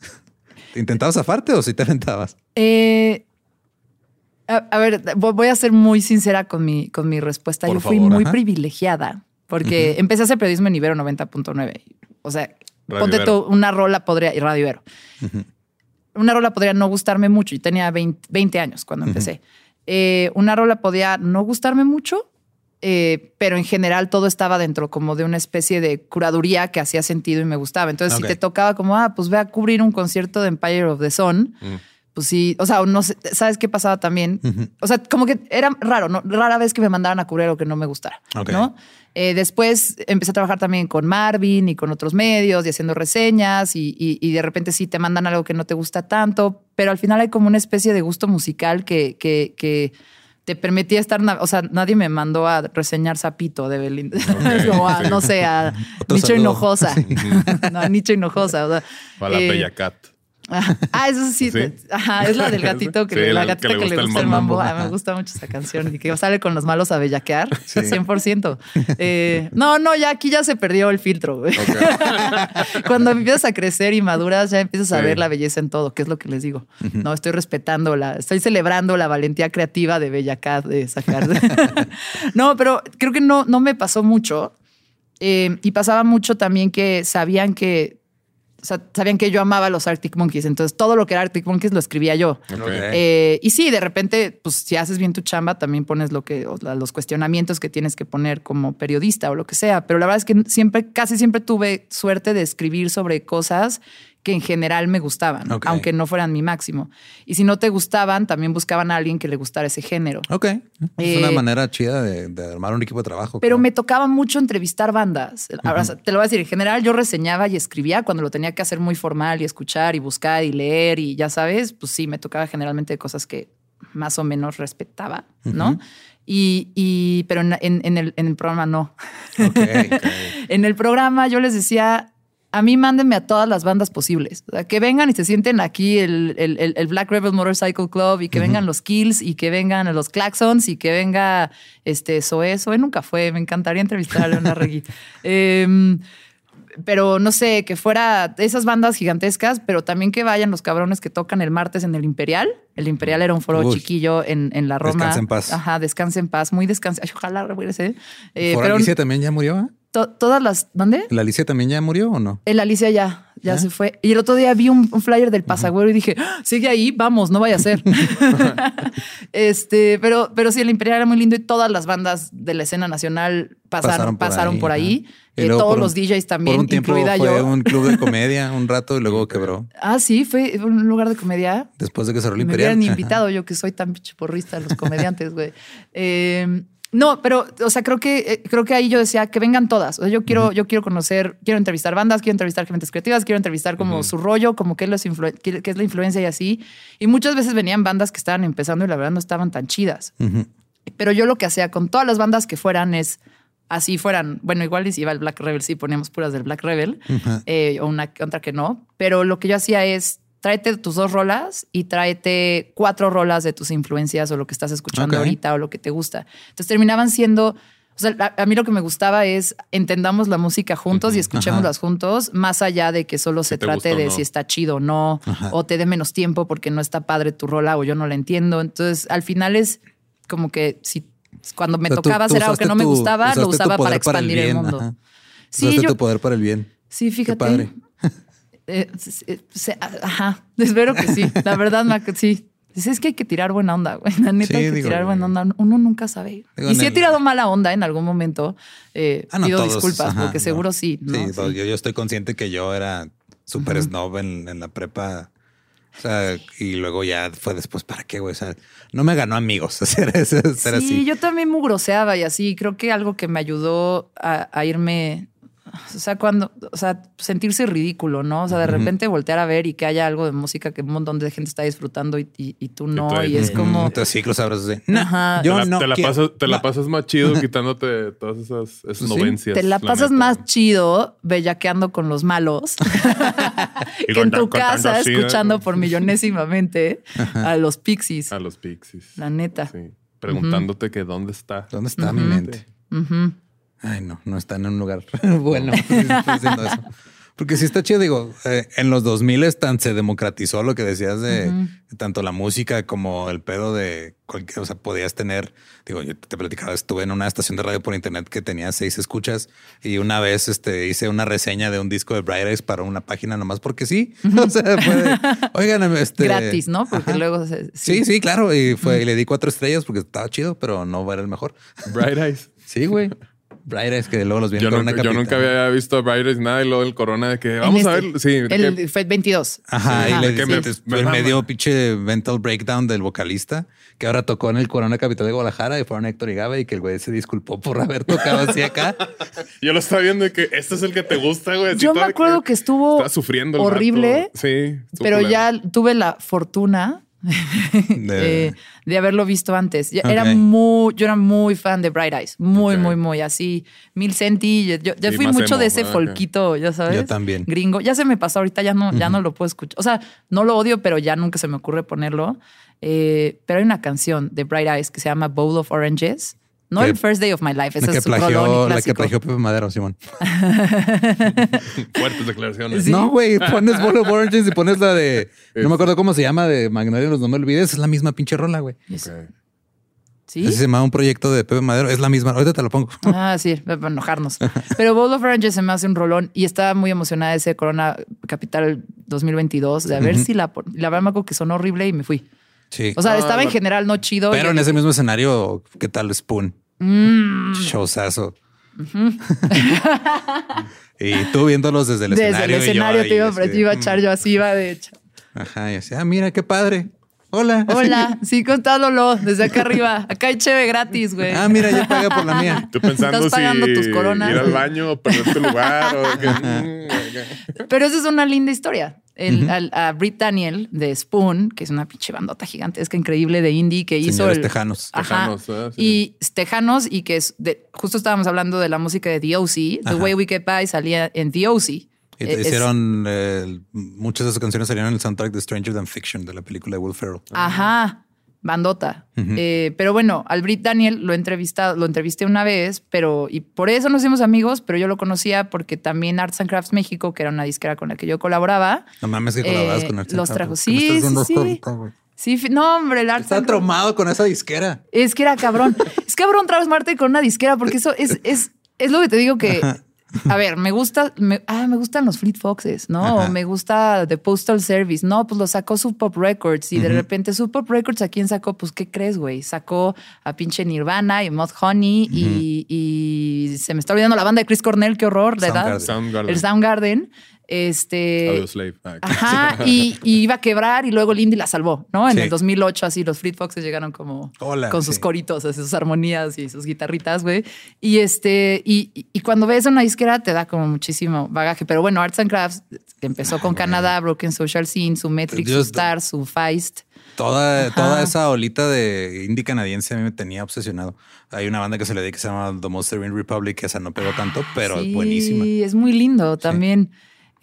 ¿Te ¿Intentabas zafarte o si te aventabas? Eh, a, a ver, vo- voy a ser muy sincera con mi, con mi respuesta. Por Yo fui favor, muy ajá. privilegiada porque empecé a hacer periodismo en Ibero 90.9. O sea, Radio ponte Ibero. tú, una rola podría, y Radio Ibero. Una rola podría no gustarme mucho. Yo tenía 20, 20 años cuando empecé. Eh, una rola podía no gustarme mucho, eh, pero en general todo estaba dentro como de una especie de curaduría que hacía sentido y me gustaba. Entonces, si te tocaba como, ah, pues ve a cubrir un concierto de Empire of the Sun, Mm. Pues sí, o sea, no sé, ¿sabes qué pasaba también? O sea, como que era raro, ¿no? Rara vez que me mandaran a cubrir algo que no me gustara. ¿no? Eh, después empecé a trabajar también con Marvin y con otros medios y haciendo reseñas y, y- y de repente sí te mandan algo que no te gusta tanto, pero al final hay como una especie de gusto musical que, que, que te permitía estar, o sea, nadie me mandó a reseñar Zapito de Belinda, o a, no sé, a saludo. Hinojosa, no, a Nicho Hinojosa, o sea, A la eh, Bella Cat. Ajá. Ah, eso sí. ¿Sí? Ajá, es la del gatito que, Sí, la la- gatita que le que le gusta el mambo. mambo. Ah, me gusta mucho esa canción y que sale con los malos a bellaquear. 100%. Eh, no, no, ya aquí ya se perdió el filtro. güey. Cuando empiezas a crecer y maduras, ya empiezas a Sí. ver la belleza en todo, que es lo que les digo. No, estoy respetando la, estoy celebrando la valentía creativa de Bella Cat de sacar. no, pero creo que no, no me pasó mucho. Eh, y pasaba mucho también que sabían que, o sea, sabían que yo amaba los Arctic Monkeys. Entonces todo lo que era Arctic Monkeys lo escribía yo. Eh, y sí, de repente, pues si haces bien tu chamba, también pones lo que, o la- los cuestionamientos que tienes que poner como periodista o lo que sea. Pero la verdad es que siempre, casi siempre tuve suerte de escribir sobre cosas que en general me gustaban, aunque no fueran mi máximo. Y si no te gustaban, también buscaban a alguien que le gustara ese género. Ok. Es una Eh, manera chida de, de armar un equipo de trabajo. Pero creo. me tocaba mucho entrevistar bandas. Ahora, te lo voy a decir, en general yo reseñaba y escribía cuando lo tenía que hacer muy formal y escuchar y buscar y leer y ya sabes, pues sí, me tocaba generalmente cosas que más o menos respetaba, ¿no? Y, y- pero en, en- en el, en el programa no. Ok. En el programa yo les decía, a mí mándenme a todas las bandas posibles. O sea, que vengan y se sienten aquí el, el- el- Black Rebel Motorcycle Club y que vengan los Kills y que vengan los Claxons y que venga este Zoe. Zoe nunca fue. Me encantaría entrevistar a Leona Regui. Em, pero no sé, que fuera esas bandas gigantescas, pero también que vayan los cabrones que tocan el martes en el Imperial. El Imperial era un foro Uy. chiquillo en, en la Roma. Descansa en paz. Ajá, descanse en paz, muy descanse. Ay, ojalá regrese. Eh, ¿Por pero Alicia también ya murió? eh? To- todas las. ¿Dónde? ¿La Alicia también ya murió o no? El Alicia ya, ya se fue. Y el otro día vi un, un flyer del pasagüero y dije, "Ah, sigue ahí, vamos, no vaya a ser. este, pero, pero sí, el Imperial era muy lindo y todas las bandas de la escena nacional pasaron, pasaron por ahí. Y Eh, luego todos por los DJs también, Por un tiempo incluida fue yo. un club de comedia un rato y luego quebró Ah, sí, fue un lugar de comedia. después de que cerró el Me Imperial. hubieran Ajá. invitado yo que soy tan porrista los comediantes, güey. Eh, no, pero, o sea, creo que, eh, creo que ahí yo decía que vengan todas. O sea, yo quiero, yo quiero conocer, quiero entrevistar bandas, quiero entrevistar gentes creativas, quiero entrevistar como su rollo, como qué es, los influ- qué- qué es la influencia y así. Y muchas veces venían bandas que estaban empezando y la verdad no estaban tan chidas. Pero yo lo que hacía con todas las bandas que fueran es así fueran, bueno, igual si iba el Black Rebel, sí poníamos puras del Black Rebel, eh, o una otra que no, pero lo que yo hacía es tráete tus dos rolas y tráete cuatro rolas de tus influencias o lo que estás escuchando ahorita o lo que te gusta. Entonces terminaban siendo, o sea, a, a mí lo que me gustaba es entendamos la música juntos y escuchémoslas juntos, más allá de que solo se te trate de no. si está chido o no, o te dé menos tiempo porque no está padre tu rola o yo no la entiendo. Entonces, al final es como que si cuando me O sea, tocaba hacer algo que no me gustaba, lo usaba para poder para el expandir el, mundo. Sí, Usaste yo, tu poder para el bien. sí, fíjate. padre. Eh, ajá, espero que sí. La verdad, sí. Es que hay que tirar buena onda, güey. La neta hay que tirar buena onda. Uno nunca sabe. y si he tirado mala onda en algún momento, eh, ah, pido disculpas, porque seguro sí. Sí, Yo, yo, estoy consciente que yo era súper snob en, en, la prepa. O sea, y luego ya fue después, ¿para qué, güey? O sea, no me ganó amigos ser, ser así. Sí, yo también mugroseaba y así. Creo que algo que me ayudó a irme o sea, cuando, o sea, sentirse ridículo, ¿no? O sea, de repente voltear a ver y que haya algo de música que un montón de gente está disfrutando y, tú no. Y, es como. Te ciclos abrazos de. yo te la, no. Te la, pasas, te la pasas más chido quitándote todas esas, esas novencias. Te la pasas más chido bellaqueando con los malos que en tu casa escuchando por millonésimamente a los pixies. A los pixies. La neta. Sí. Preguntándote que dónde está. ¿Dónde está mi mente? Ay, no, no está en un lugar bueno eso. Porque si está chido, digo, eh, en los 2000 tan se democratizó lo que decías de tanto la música como el pedo de cualquier, o sea, podías tener, digo, yo te platicaba, estuve en una estación de radio por internet que tenía seis escuchas y una vez este, hice una reseña de un disco de Bright Eyes para una página nomás porque sí. o sea, fue oigan, este... Gratis, ¿no? Porque luego... sí. sí. claro. Y fue, y le di cuatro estrellas porque estaba chido, pero no era el mejor. Bright Eyes. Sí, güey. Bright que luego los vi yo, Corona yo nunca había visto a Bright nada y luego el Corona de que vamos a ver. Sí, el, fue el 22. Ajá, y le, me, dio pinche mental breakdown del vocalista que ahora tocó en el Corona Capital de Guadalajara y fueron Héctor y Gabe y que el güey se disculpó por haber tocado así acá. yo lo estaba viendo y que este es el que te gusta, güey. Yo me acuerdo que, estuvo sufriendo horrible. Sí, pero ya tuve la fortuna de... haberlo visto antes. Era muy, yo era muy fan de Bright Eyes, muy, muy, muy así. Mil Centi, yo, ya fui mucho de ese folquito, ya sabes. Yo también. Gringo. Ya se me pasó, ahorita ya no, ya no lo puedo escuchar. O sea, no lo odio, pero ya nunca se me ocurre ponerlo. Eh, pero hay una canción de Bright Eyes que se llama Bowl of Oranges no el First Day of My Life, ese es su plagió, La que plagió Pepe Madero, Simón. Fuertes declaraciones. No, güey, pones Bowl of Oranges y pones la de... No me acuerdo cómo se llama, de Magnolia, no me olvides. Es la misma pinche rola, güey. ¿Sí? Así se llama un proyecto de Pepe Madero. Es la misma. Ahorita te lo pongo. Ah, sí, para enojarnos. Pero Bowl of Oranges se me hace un rolón y estaba muy emocionada de ese Corona Capital 2022 de a ver si la... La verdad me acuerdo que sonó horrible y me fui. Sí. O sea, estaba en general no chido. Pero en ese mismo escenario, ¿qué tal Spoon? Mm. Showzazo. y tú viéndolos desde el escenario. Desde el escenario te iba, iba, a echar yo así, iba de hecho. Ajá, y así, ah, mira qué padre. Hola. Hola, sí, contándolo desde acá arriba. Acá hay cheve gratis, güey. Ah, mira, yo pagué por la mía. Tú pensando Estás pagando tus coronas. ir al baño perder tu lugar. o Pero esa es una linda historia el, a Britt Daniel de Spoon, que es una pinche bandota gigantesca increíble de indie que hizo el Tejanos. Tejanos ah, y Tejanos y que es de, justo estábamos hablando de la música de The O.C. The Way We Get By salía en The O.C. Y te hicieron eh, muchas de sus canciones salieron en el soundtrack de Stranger Than Fiction de la película de Will Ferrell. Ajá bandota. Eh, pero bueno, al Brit Daniel lo, entrevistado, lo entrevisté una vez, pero y por eso nos hicimos amigos, pero yo lo conocía porque también Arts and Crafts México, que era una disquera con la que yo colaboraba. No mames que colaborabas con Arts and Los trajo. Sí, sí, sí. sí. no, hombre, el Arts Está traumado con esa disquera. Es que era cabrón. es cabrón Travis Marte con una disquera, porque eso es, es, es lo que te digo que a ver, me gusta, me, ah, me gustan los Fleet Foxes, ¿no? me gusta The Postal Service. No, pues lo sacó Sub Pop Records y de repente Sub Pop Records, ¿a quién sacó? Pues, ¿qué crees, güey? Sacó a pinche Nirvana y Mod Honey y, se me está olvidando la banda de Chris Cornell, qué horror, de edad. El Soundgarden. Este. Ah, ajá, y, iba a quebrar y luego Lindy la salvó, ¿no? En el 2008, así los Fleet Foxes llegaron como con sus coritos, sus armonías y sus guitarritas, güey. Y este, y, cuando ves una disquera te da como muchísimo bagaje. Pero bueno, Arts and Crafts empezó ah, con Canadá, Broken Social Scene, su Metric, su Star, su Feist. Toda, toda esa olita de indie canadiense a mí me tenía obsesionado. Hay una banda que se le dedica que se llama The Monster in Republic, que esa no pegó tanto, pero es buenísima. Sí, es muy lindo también.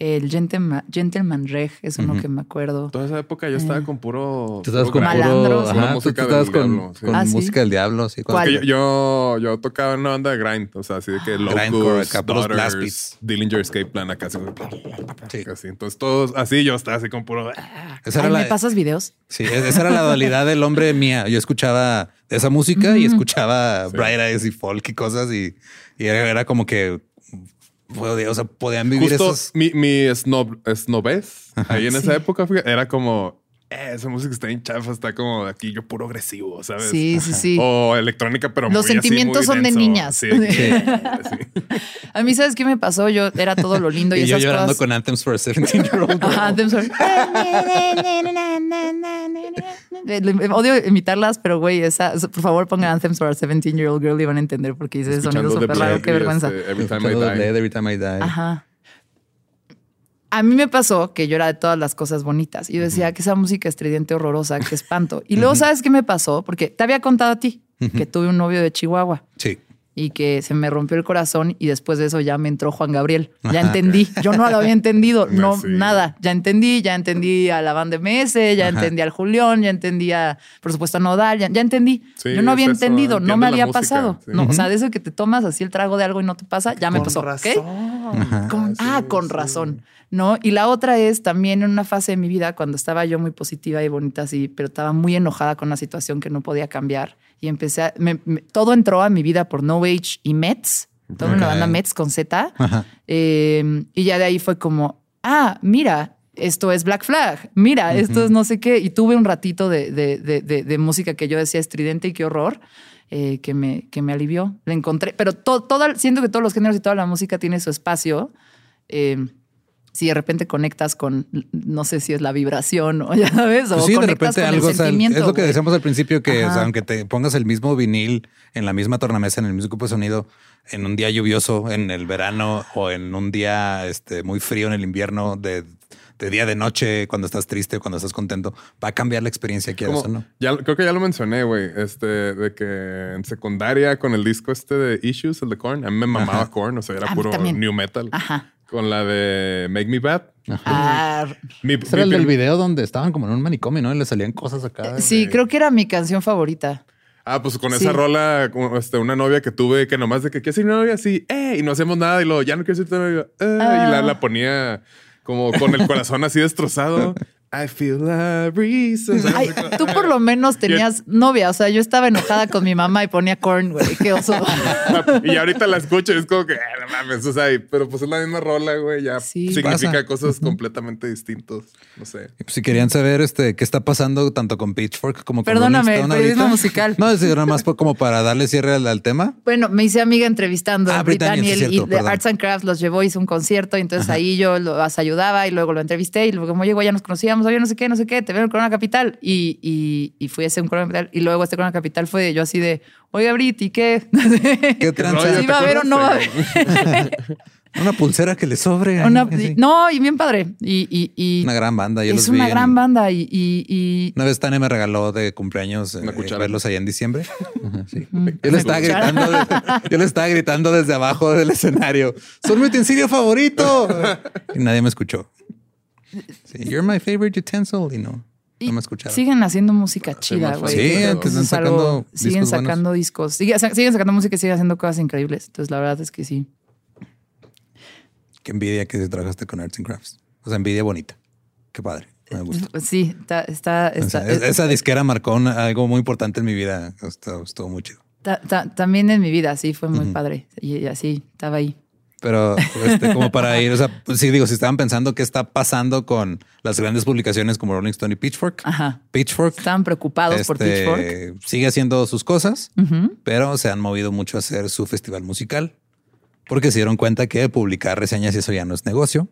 El Gentleman, Gentleman Reg es uno que me acuerdo. Toda esa época yo estaba eh. con puro. Tú estabas con puro. Ajá, música tú estabas con, diablo, con ah, música del diablo. Sí, yo, yo, yo, tocaba en una banda de grind, o sea, así de que Locust, Daughters, Dillinger Escape Plan, acá. Así, sí. así. Entonces, todos así yo estaba así con puro. Esa Ay, ¿Me pasas videos? Sí, esa era la dualidad del hombre mía. Yo escuchaba esa música y escuchaba Bright Eyes y folk y cosas y, y era, era como que o sea, podían vivir Justo esos. mi, mi snob, snobez ahí en esa época fíjate, era como eh, esa música está en chafa, está como aquí yo puro agresivo, ¿sabes? Sí, sí, sí. O electrónica, pero Los muy así, sentimientos muy son de denso. niñas. Sí, sí, sí. A mí, ¿sabes qué me pasó? Yo era todo lo lindo y, Y yo esas llorando cosas. con Anthems for a 17-year-old. Ajá, them sorry. Odio imitarlas, pero güey, esa, por favor pongan Anthems for a 17-year-old girl y van a entender porque dice ese sonido súper raro. Qué vergüenza. este, Every time I die. Every time I die. Ajá. A mí me pasó que yo era de todas las cosas bonitas y yo decía que esa música estridente horrorosa, qué espanto. Y luego, ¿sabes qué me pasó? Porque te había contado a ti que tuve un novio de Chihuahua Sí. Y que se me rompió el corazón y después de eso ya me entró Juan Gabriel. Ya entendí. Yo no lo había entendido, no, Sí. nada. Ya entendí, ya entendí a la banda MS, ya Ajá. entendí al Julián, ya entendí a, por supuesto, a Nodal, ya, ya entendí. Sí, Yo no había eso, entendido, no me había música, pasado. sí. No, O sea, de eso que te tomas así el trago de algo y no te pasa, ya me pasó. ¿ok? Con- ah, con razón. ¿No? Y la otra es también en una fase de mi vida cuando estaba yo muy positiva y bonita así, pero estaba muy enojada con una situación que no podía cambiar. Y empecé a. me- me- todo entró a mi vida por No Age y Mets. Toda una Ok. banda Mets con Z. Eh, y ya de ahí fue como, ah, mira, esto es Black Flag, mira, esto es no sé qué. Y tuve un ratito de, de- de- de- de música que yo decía estridente y qué horror. eh, que, me, que me alivió. Le encontré, pero to- toda, siento que todos los géneros y toda la música tiene su espacio. Eh, si de repente conectas con, no sé si es la vibración o ya sabes, o Pues sí, de conectas repente con algo, el o sea, sentimiento. es lo que decíamos al principio, que o sea, aunque te pongas el mismo vinil en la misma tornamesa, en el mismo grupo de sonido, en un día lluvioso, en el verano o en un día este, muy frío en el invierno, de, de día de noche, cuando estás triste, cuando estás contento, va a cambiar la experiencia, quieras o no. ya, creo que ya lo mencioné, güey. Este, de que en secundaria con el disco este de Issues, el de Korn, a mí me mamaba Korn, o sea, era A puro new metal. Ajá. Con la de Make Me Bad. Ah, Mi, Ese era el mi del video donde estaban como en un manicomio, ¿no? Y le salían cosas acá. sí, creo que era mi canción favorita. Ah, pues con Sí. esa rola, como, este, una novia que tuve que nomás de que quiero ser mi novia, así, eh, y no hacemos nada, y luego ya no quiero ser tu novia, eh, y la, la ponía como con el corazón así destrozado. I feel a breeze. O sea, Ay, tú por lo menos tenías novia. O sea, yo estaba enojada con mi mamá y ponía corn, güey. Qué oso. y ahorita la escucho y es como que, "Ah, no mames, o sea, pero pues es la misma rola, güey, ya Sí. significa Pasa. cosas completamente distintas. No sé. Y pues, si querían saber este qué está pasando tanto con Pitchfork como con Perdóname, periodismo musical. No, es nada más como para darle cierre al, al tema. Bueno, me hice amiga entrevistando Ah, a Britannia, sí, y de. Arts and Crafts los llevó, hizo un concierto y entonces ahí yo los ayudaba y luego lo entrevisté y luego como llegó ya nos conocíamos, oye, no sé qué, no sé qué, te veo en el Corona Capital y, y, y fui a ese un Corona Capital y luego este Corona Capital fue de yo así de, oiga Brit, ¿y qué? ¿Qué tranza? ¿Sí va a haber o no va a haber? Una pulsera que le sobre. Una- así. no, y bien padre. Y, y, y Una gran banda. Yo es los vi una en- gran banda y, y, y- Una vez Tania me regaló de cumpleaños eh, verlos allá en diciembre. Ajá, sí. Mm. Yo le estaba gritando, de- yo le estaba gritando desde abajo del escenario. Son mi utensilio favorito. Y nadie me escuchó. Sí, You're my favorite utensil. Y no, no me escucharon. siguen haciendo música chida, güey. Sí, que están algo- sacando siguen discos buenos. sacando discos. Siguen sacando música y siguen haciendo cosas increíbles. Entonces, la verdad es que sí. Qué envidia que trabajaste con Arts and Crafts. O sea, envidia bonita. Qué padre. Me gusta. Sí, está, está, O sea, está- es- esa disquera marcó una- algo muy importante en mi vida. Estuvo, estuvo muy chido. ta- ta- también en mi vida, sí, fue muy padre. Y así, estaba ahí. Pero este, como para ir, o sea, pues sí digo, si estaban pensando qué está pasando con las grandes publicaciones como Rolling Stone y Pitchfork, Ajá. Pitchfork Estaban preocupados por este, Pitchfork. sigue haciendo sus cosas, pero se han movido mucho a hacer su festival musical porque se dieron cuenta que publicar reseñas y eso ya no es negocio.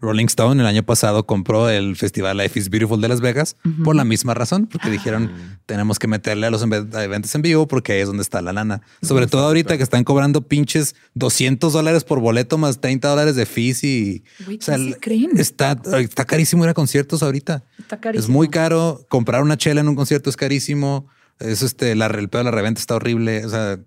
Rolling Stone el año pasado compró el festival Life is Beautiful de Las Vegas por la misma razón, porque dijeron tenemos que meterle a los eventos en vivo porque ahí es donde está la lana. Sobre todo ahorita que están cobrando pinches 200 dólares por boleto más 30 dólares de fees y Güey, o sea, ¿qué se creen? está, está carísimo ir a conciertos ahorita. Está Es carísimo. muy caro. Comprar una chela en un concierto es carísimo. Es este, la, el pedo de la reventa está horrible. O sea,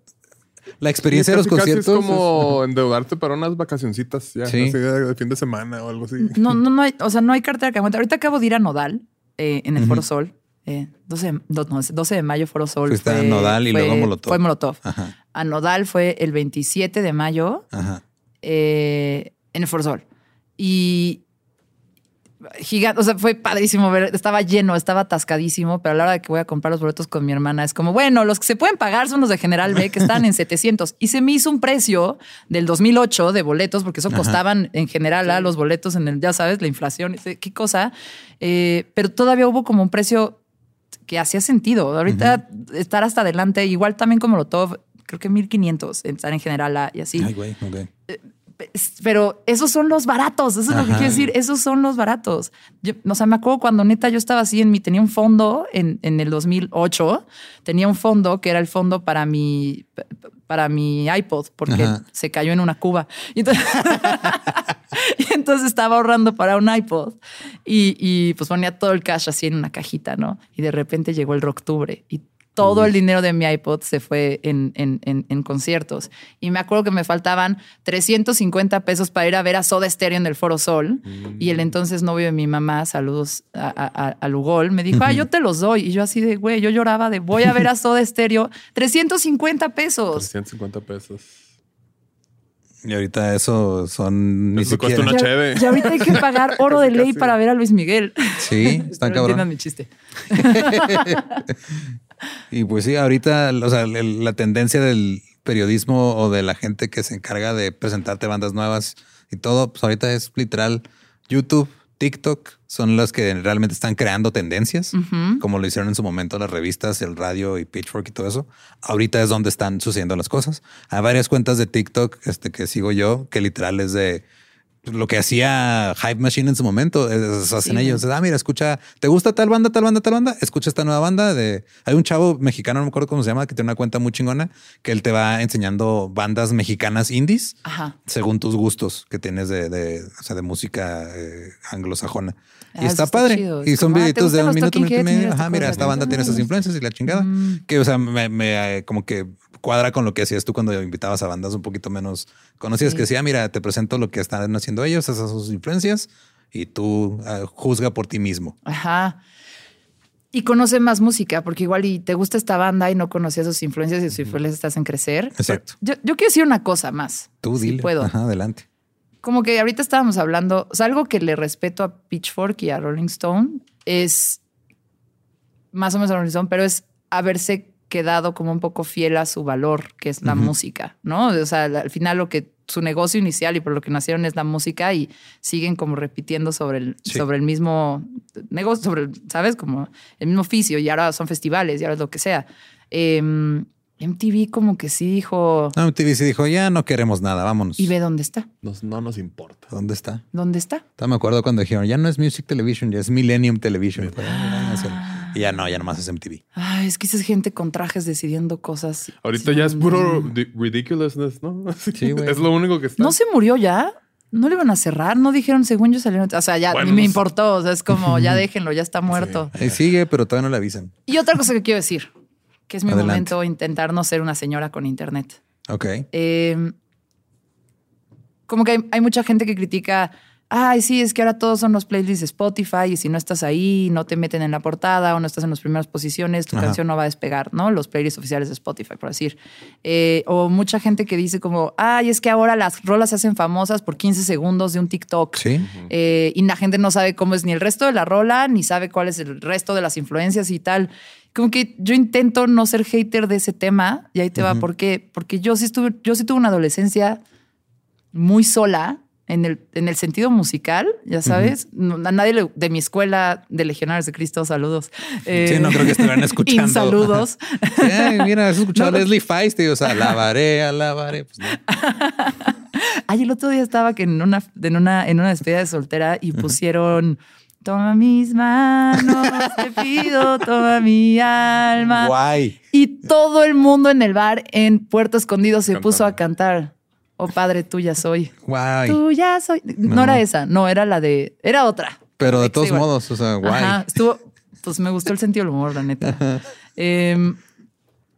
la experiencia de los Casi- casi conciertos. Es como endeudarte para unas vacacioncitas ya, Sí. así de, fin de semana o algo así. No, no, no hay, o sea, no hay cartera que aguante. Ahorita acabo de ir a Nodal eh, en el Foro Sol. Eh, 12, do- no, 12 de mayo, Foro Sol. Fuiste a Nodal y fue- luego Molotov. Fue Molotov. Ajá, A Nodal fue el 27 de mayo ajá. eh, en el Foro Sol. Y gigante, o sea, fue padrísimo ver, estaba lleno, estaba atascadísimo, pero a la hora de que voy a comprar los boletos con mi hermana es como, bueno, los que se pueden pagar son los de General B que están en 700 y se me hizo un precio del 2008 de boletos porque eso costaban en general a los boletos en el, ya sabes, la inflación, qué cosa, eh, pero todavía hubo como un precio que hacía sentido. Ahorita estar hasta adelante, igual también como lo todo, creo que 1500 estar en general y así. Ay, güey, ok. Pero esos son los baratos, eso es lo que quiero decir, esos son los baratos. Yo, o sea, me acuerdo cuando neta yo estaba así en mi, tenía un fondo en, en el 2008, tenía un fondo que era el fondo para mi, para mi iPod, porque se cayó en una cuba. Y entonces, y entonces, estaba ahorrando para un iPod y, y, pues ponía todo el cash así en una cajita, ¿no? Y de repente llegó el octubre y todo el dinero de mi iPod se fue en, en, conciertos. Y me acuerdo que me faltaban 350 pesos para ir a ver a Soda Stereo en el Foro Sol. Y el entonces novio de mi mamá, saludos a, a, Lugol, me dijo, ah, yo te los doy. Y yo así de, güey, yo lloraba de, voy a ver a Soda Stereo, 350 pesos. 350 pesos. Y ahorita eso son ni siquiera. Una cheve. Y ahorita hay que pagar oro de ley para ver a Luis Miguel. Sí, está cabrón. Entiendan mi chiste. Y pues sí, ahorita, o sea, la tendencia del periodismo o de la gente que se encarga de presentarte bandas nuevas y todo, pues ahorita es literal YouTube, TikTok son las que realmente están creando tendencias, como lo hicieron en su momento las revistas, el radio y Pitchfork y todo eso. Ahorita es donde están sucediendo las cosas. Hay varias cuentas de TikTok este, que sigo yo, que literal es de lo que hacía Hype Machine en su momento, es, hacen ellos. Ah, mira, escucha, ¿te gusta tal banda, tal banda, tal banda? Escucha esta nueva banda de. Hay un chavo mexicano, no me acuerdo cómo se llama, que tiene una cuenta muy chingona, que él te va enseñando bandas mexicanas indies según tus gustos que tienes de, de, o sea, de música eh, anglosajona. y ah, está, padre. Y son ah, videitos de un minuto, minuto y medio. Ajá, mira, esta banda tiene esas influencias y la chingada. Mm. Que, o sea, me, me eh, como que cuadra con lo que hacías tú cuando invitabas a bandas un poquito menos conocidas, que decía, mira, te presento lo que están haciendo ellos, esas son sus influencias, y tú ah, juzga por ti mismo. Ajá. Y conoce más música, porque igual y te gusta esta banda y no conocías sus influencias y sus influencias te hacen crecer. Exacto. Yo, quiero decir una cosa más. Tú si puedo. Ajá, adelante. Como que ahorita estábamos hablando, o sea, algo que le respeto a Pitchfork y a Rolling Stone es más o menos a Rolling Stone, pero es haberse quedado como un poco fiel a su valor, que es la música, ¿no? O sea, al final lo que su negocio inicial y por lo que nacieron es la música y siguen como repitiendo sobre el, sobre el mismo negocio, sobre, ¿sabes? Como el mismo oficio y ahora son festivales y ahora es lo que sea. MTV em, como que sí dijo... No, MTV sí dijo, ya no queremos nada, vámonos. Y ve dónde está. no nos importa. ¿Dónde está? ¿Dónde está? me acuerdo cuando dijeron, ya no es Music Television, ya es Millennium Television. Ah. Y ya no, ya nomás es MTV. Ay, es que es gente con trajes decidiendo cosas. Ahorita ya es puro ridiculousness, ¿no? Sí, güey. Es lo único que está. ¿No se murió ya? ¿No le iban a cerrar? No dijeron, según yo salieron. O sea, ya ni me importó. O sea, es como, ya déjenlo, ya está muerto. Ahí sigue, pero todavía no le avisan. Y otra cosa que quiero decir, que es mi momento intentar no ser una señora con internet. Ok. Em, como que hay mucha gente que critica ay, sí, es que ahora todos son los playlists de Spotify y si no estás ahí, no te meten en la portada o no estás en las primeras posiciones, tu canción no va a despegar, ¿no? Los playlists oficiales de Spotify, por decir. Eh, o mucha gente que dice como, ay, es que ahora las rolas se hacen famosas por 15 segundos de un TikTok. Sí. Eh, y la gente no sabe cómo es ni el resto de la rola, ni sabe cuál es el resto de las influencias y tal. Como que yo intento no ser hater de ese tema y ahí te va. ¿Por qué? Porque yo sí, estuve, yo sí tuve una adolescencia muy sola en el, en el sentido musical, ya sabes, a nadie de mi escuela de Legionarios de Cristo, saludos. sí, no creo que estuvieran escuchando. saludos. Sí, mira, has escuchado a Leslie Feist y, o sea, alabaré, alabaré. Pues no. Ay, el otro día estaba que en una, en una, en una despedida de soltera y pusieron Toma mis manos, te pido, toma mi alma. Guay. Y todo el mundo en el bar en Puerto Escondido se puso a cantar. Oh padre, tuya soy. Guay. Tuya soy. No. era esa, no, era la de. Era otra. Pero de todos modos, o sea, guay. Ajá, estuvo. Pues me gustó el sentido del humor, la neta. Em,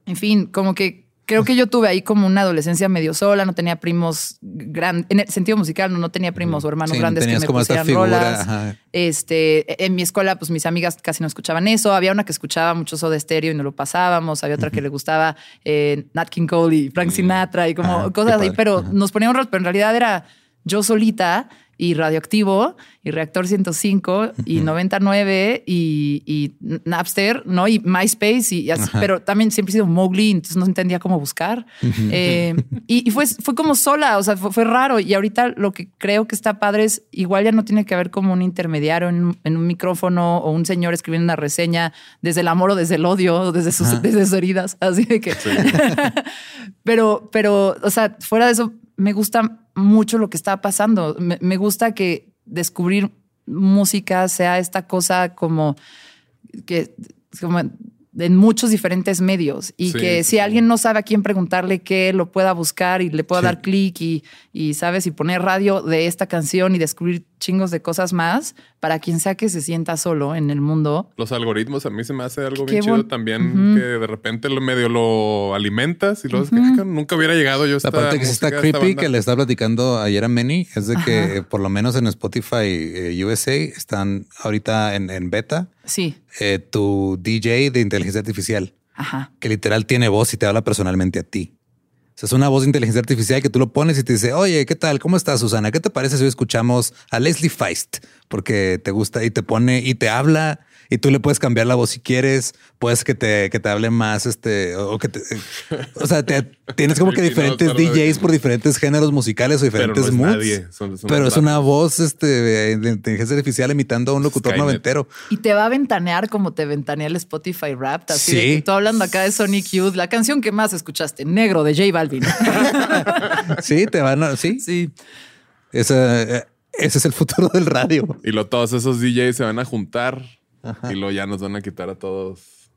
en fin, como que creo que yo tuve ahí como una adolescencia medio sola, no tenía primos grandes, en el sentido musical, no, no tenía primos o hermanos grandes que me como pusieran rolas. Este, en mi escuela, pues mis amigas casi no escuchaban eso. Había una que escuchaba mucho Soda Stereo y no lo pasábamos. Había otra que le gustaba eh, Nat King Cole y Frank mm. Sinatra y como cosas así, pero nos poníamos rolas, pero en realidad era yo solita y Radioactivo y Reactor 105 y 99 y, y, Napster, ¿no? Y MySpace y así, pero también siempre he sido Mowgli, entonces no entendía cómo buscar. Eh, y, fue, fue como sola, o sea, fue, raro. Y ahorita lo que creo que está padre es, igual ya no tiene que haber como un intermediario en, un micrófono o un señor escribiendo una reseña desde el amor o desde el odio, desde sus, desde sus heridas, así de que... pero, pero, o sea, fuera de eso, me gusta mucho lo que está pasando. Me, gusta que descubrir música sea esta cosa como que como en muchos diferentes medios y que si alguien no sabe a quién preguntarle qué, lo pueda buscar y le pueda dar clic y, y, sabes, y poner radio de esta canción y descubrir chingos de cosas más para quien sea que se sienta solo en el mundo. Los algoritmos a mí se me hace algo bien chido también que de repente lo medio lo alimentas y luego nunca hubiera llegado yo. La parte que está creepy que le estaba platicando ayer a Manny es de que por lo menos en Spotify eh, USA están ahorita en, en beta Sí. Eh, tu DJ de inteligencia artificial. Ajá. Que literal tiene voz y te habla personalmente a ti. O sea, es una voz de inteligencia artificial que tú lo pones y te dice, oye, ¿qué tal? ¿Cómo estás, Susana? ¿Qué te parece si hoy escuchamos a Leslie Feist? Porque te gusta y te pone y te habla y tú le puedes cambiar la voz si quieres, puedes que te, que te hable más, este, o que te, o sea, tienes como que diferentes DJs por diferentes géneros musicales o diferentes moods. pero es una voz, este, de inteligencia artificial imitando a un locutor noventero. Y te va a ventanear como te ventanea el Spotify Rap. Así sí. de tú hablando acá de Sonic Youth, la canción que más escuchaste, Negro de J Balvin. sí, te van a, sí. Sí. Esa, eh, ese es el futuro del radio. Y lo, todos esos DJs se van a juntar y luego ya nos van a quitar a todos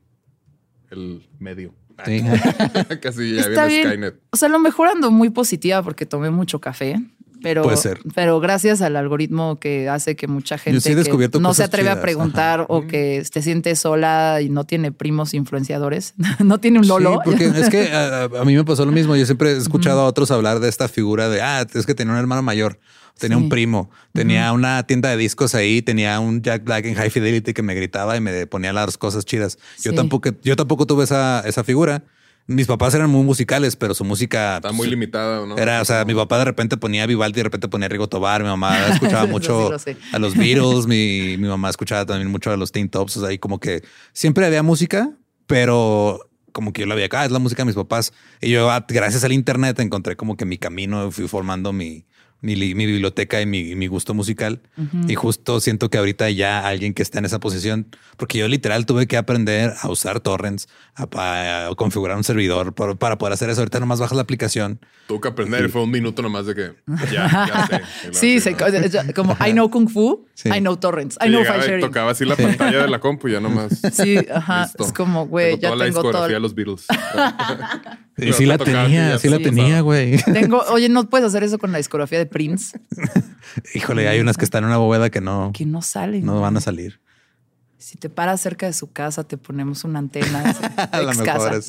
el medio. Casi ya Está viene Skynet. O sea, lo mejor ando muy positiva porque tomé mucho café. Pero, Puede ser. pero gracias al algoritmo que hace que mucha gente no se atreve a preguntar o que se siente sola y no tiene primos influenciadores, no tiene un lolo. porque es que a, mí me pasó lo mismo. Yo siempre he escuchado a otros hablar de esta figura de, ah, es que tenía un hermano mayor tenía un primo, tenía una tienda de discos ahí, tenía un Jack Black en High Fidelity que me gritaba y me ponía las cosas chidas. Yo tampoco, yo tampoco tuve esa, esa figura. Mis papás eran muy musicales, pero su música está muy limitada, ¿no? Era, o sea, mi papá de repente ponía Vivaldi, de repente ponía Rigo Tobar, mi mamá escuchaba mucho a los Beatles, mi, mi mamá escuchaba también mucho a los Teen Tops, o sea, ahí como que siempre había música, pero como que yo la veía acá, ah, es la música de mis papás. Y yo, ah, gracias al internet, encontré como que mi camino, fui formando mi, mi, biblioteca y mi, gusto musical. Y justo siento que ahorita ya alguien que está en esa posición, porque yo literal tuve que aprender a usar torrents, a, configurar un servidor para, poder hacer eso. Ahorita nomás bajas la aplicación. Tuve que aprender, fue un minuto nomás de que ya, ya sé. sí, como I know Kung Fu, I know torrents, I know file sharing. Tocaba así la pantalla de la compu y ya nomás. Sí, ajá. Es como, güey, ya toda la discografía de los Beatles. y sí la tenía, sí la tenía, güey. Tengo, oye, no puedes hacer eso con la discografía de Prince. Híjole, hay unas que están en una bóveda que no. Que no salen. No van a salir. Si te paras cerca de su casa, te ponemos una antena. a la mejor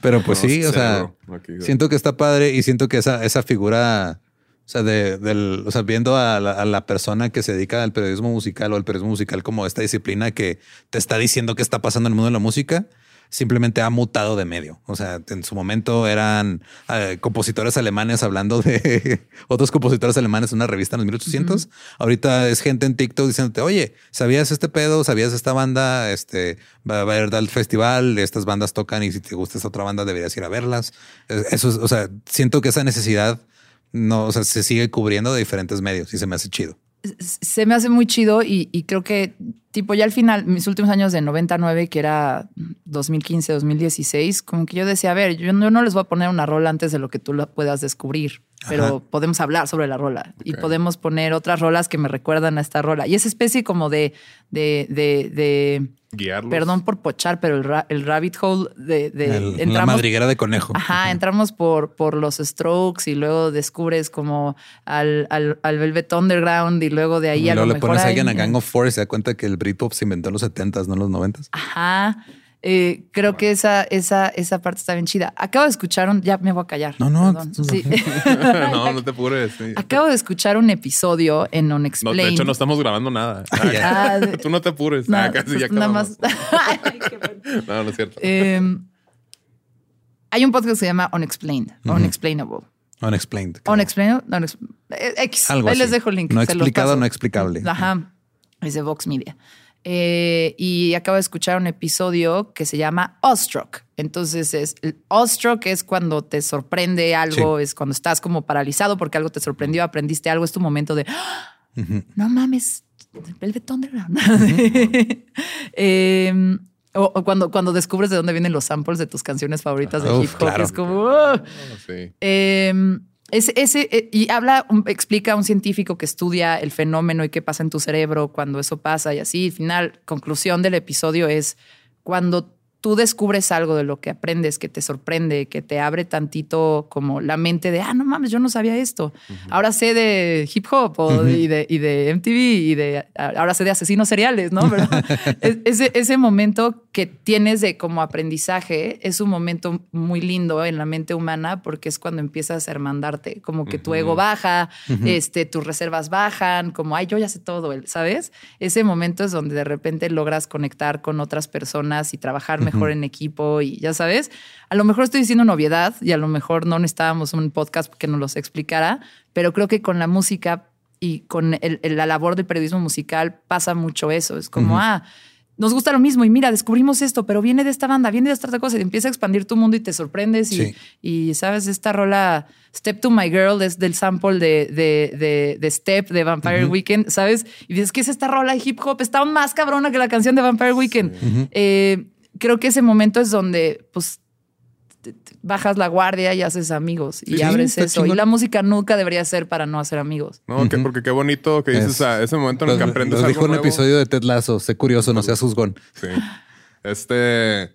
Pero pues sí, o sea, siento que está padre y siento que esa, esa figura, o sea, de, del, o sea, viendo a la, a la, persona que se dedica al periodismo musical o al periodismo musical como esta disciplina que te está diciendo qué está pasando en el mundo de la música, simplemente ha mutado de medio. O sea, en su momento eran eh, compositores alemanes hablando de otros compositores alemanes en una revista en los 1800. Ahorita es gente en TikTok diciéndote, oye, ¿sabías este pedo? ¿Sabías esta banda? Este va a haber tal festival, estas bandas tocan y si te gusta esta otra banda deberías ir a verlas. Eso es, o sea, siento que esa necesidad no, o sea, se sigue cubriendo de diferentes medios y se me hace chido se me hace muy chido y, creo que, tipo, ya al final, mis últimos años de 99, que era 2015, 2016, como que yo decía, a ver, yo no, les voy a poner una rola antes de lo que tú la puedas descubrir, pero podemos hablar sobre la rola y podemos poner otras rolas que me recuerdan a esta rola. Y esa especie como de, de, de Perdón por pochar, pero el, rabbit hole de, entramos, la madriguera de conejo. Ajá, entramos por, por los Strokes y luego descubres como al, al, al Velvet Underground y luego de ahí y a luego lo le pones a alguien a Gang of Four y se da cuenta que el Britpop se inventó en los 70s, no en los 90s. Ajá. Eh, creo que esa, esa, esa parte está bien chida. Acabo de escuchar un. Ya me voy a callar. No, no. no, no te apures. Acabo de escuchar un episodio en Unexplained. No, de hecho, no estamos grabando nada. Ah, tú no te apures. No, ah, casi ya pues nada más. no, no es cierto. Em, hay un podcast que se llama Unexplained, Unexplainable. Unexplained. Unexplained. No, eh, X. Algo Ahí así. les dejo el link. No explicado, no explicable. Ajá. Es de Vox Media. Eh, y acabo de escuchar un episodio que se llama Awestruck. Entonces, es el es cuando te sorprende algo, es cuando estás como paralizado porque algo te sorprendió, aprendiste algo, es tu momento de ¡Ah! no mames, Velvet Underground. Eh, o, o cuando, cuando descubres de dónde vienen los samples de tus canciones favoritas de Uf, hip hop, claro. es como ¡oh! Sí. Eh, ese, ese, eh, y habla, un- explica a un científico que estudia el fenómeno y qué pasa en tu cerebro cuando eso pasa y así. Al final, conclusión del episodio es cuando tú descubres algo de lo que aprendes, que te sorprende, que te abre tantito como la mente de, ah, no mames, yo no sabía esto. Ahora sé de hip hop o y, de, y de MTV y de, ahora sé de asesinos seriales, ¿no? Pero es- ese, ese momento que tienes de como aprendizaje es un momento muy lindo en la mente humana porque es cuando empiezas a hermandarte, como que tu ego baja, este, tus reservas bajan, como, ay, yo ya sé todo, ¿sabes? Ese momento es donde de repente logras conectar con otras personas y trabajar mejor en equipo y ya sabes, a lo mejor estoy diciendo novedad y a lo mejor no necesitábamos un podcast que nos los explicara, pero creo que con la música y con el- el- la labor del periodismo musical pasa mucho eso. Es como, ah, nos gusta lo mismo y mira, descubrimos esto, pero viene de esta banda, viene de esta otra cosa y empieza a expandir tu mundo y te sorprendes. Y, Sí. y, sabes, esta rola Step to My Girl es del sample de, de, de, de Step de Vampire Weekend, ¿sabes? Y dices, ¿qué es esta rola de hip hop? Está más cabrona que la canción de Vampire Weekend. Eh, creo que ese momento es donde, pues, bajas la guardia y haces amigos y Sí, abres eso. Y la música nunca debería ser para no hacer amigos. No, que- porque qué bonito que dices Es- a ese momento en el que aprendes nos algo dijo un nuevo. episodio de Ted Lasso. Sé curioso, no seas juzgón. Sí. Este.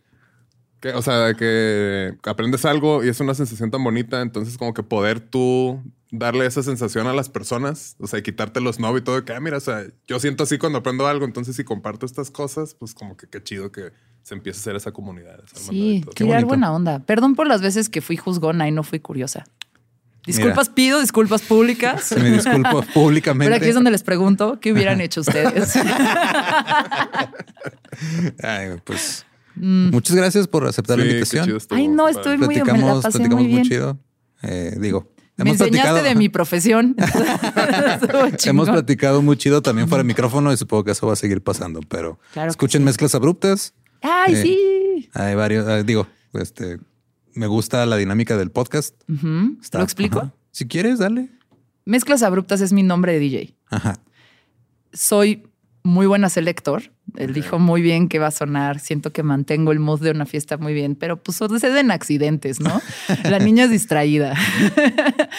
que, o sea, que aprendes algo y es una sensación tan bonita. Entonces, como que poder tú darle esa sensación a las personas, o sea, y quitarte los no y todo, que, ah, mira, o sea, yo siento así cuando aprendo algo. Entonces, si comparto estas cosas, pues como que qué chido que se empiece a hacer esa comunidad. esa Sí, tirar buena onda. Perdón por las veces que fui juzgona y no fui curiosa. Disculpas pido, disculpas públicas. Se me disculpo públicamente. Pero aquí es donde les pregunto qué hubieran hecho ustedes. Ay, pues muchas gracias por aceptar la Sí, invitación. Ay, no, estoy muy me la platicamos, pasé platicamos muy muy, bien. chido. Eh, digo, Me enseñaste platicado, de mi profesión. Hemos platicado muy chido también fuera de micrófono y supongo que eso va a seguir pasando, pero Claro escuchen mezclas abruptas. Ay, Eh, sí. Hay varios, ah, digo, este, me gusta la dinámica del podcast. Está- ¿Lo explico? Si quieres, dale. Mezclas Abruptas es mi nombre de DJ. Ajá. Soy muy buena selector. Él dijo muy bien que va a sonar. Siento que mantengo el mood de una fiesta muy bien, pero pues suceden accidentes, ¿no? La niña es distraída.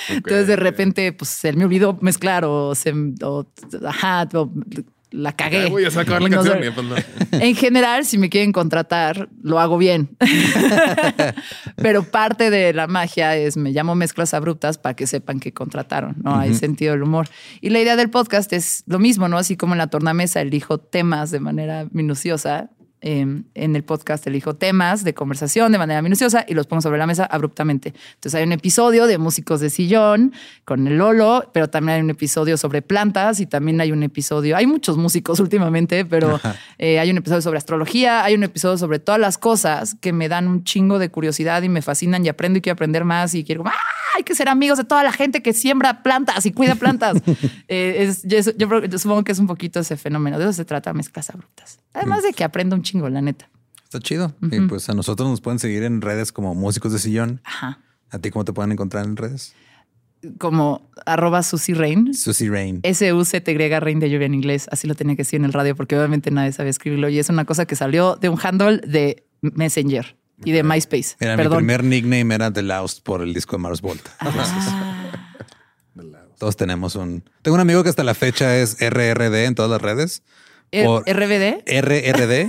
Entonces de repente, pues se me olvidó mezclar o se o, ajá, o la cagué. Voy a sacar la no canción. pues no. En general, si me quieren contratar, lo hago bien. Pero parte de la magia es me llamo mezclas abruptas para que sepan que contrataron, ¿no? Hay sentido del humor. Y la idea del podcast es lo mismo, ¿no? Así como en la tornamesa elijo temas de manera minuciosa. Eh, en el podcast elijo temas de conversación de manera minuciosa y los pongo sobre la mesa abruptamente. Entonces hay un episodio de músicos de sillón con el Lolo, pero también hay un episodio sobre plantas y también hay un episodio, hay muchos músicos últimamente, pero eh, hay un episodio sobre astrología, hay un episodio sobre todas las cosas que me dan un chingo de curiosidad y me fascinan y aprendo y quiero aprender más y quiero, ¡ah! hay que ser amigos de toda la gente que siembra plantas y cuida plantas. Eh, es- yo, yo yo supongo que es un poquito ese fenómeno, de eso se trata mezclas abruptas. Además de que aprendo un chingo, la neta. Está chido. Y pues a nosotros nos pueden seguir en redes como músicos de sillón. Ajá. ¿A ti cómo te pueden encontrar en redes? Como arroba Susie Rain. Susie Rain. S-U-C-T-Y Rain de lluvia en inglés. Así lo tenía que decir en el radio porque obviamente nadie sabía escribirlo. Y es una cosa que salió de un handle de Messenger y de MySpace. Era mi primer nickname era The Loust por el disco de Mars Volta. Ah. Todos tenemos un. Tengo un amigo que hasta la fecha es RRD en todas las redes. R- Por RBD. RRD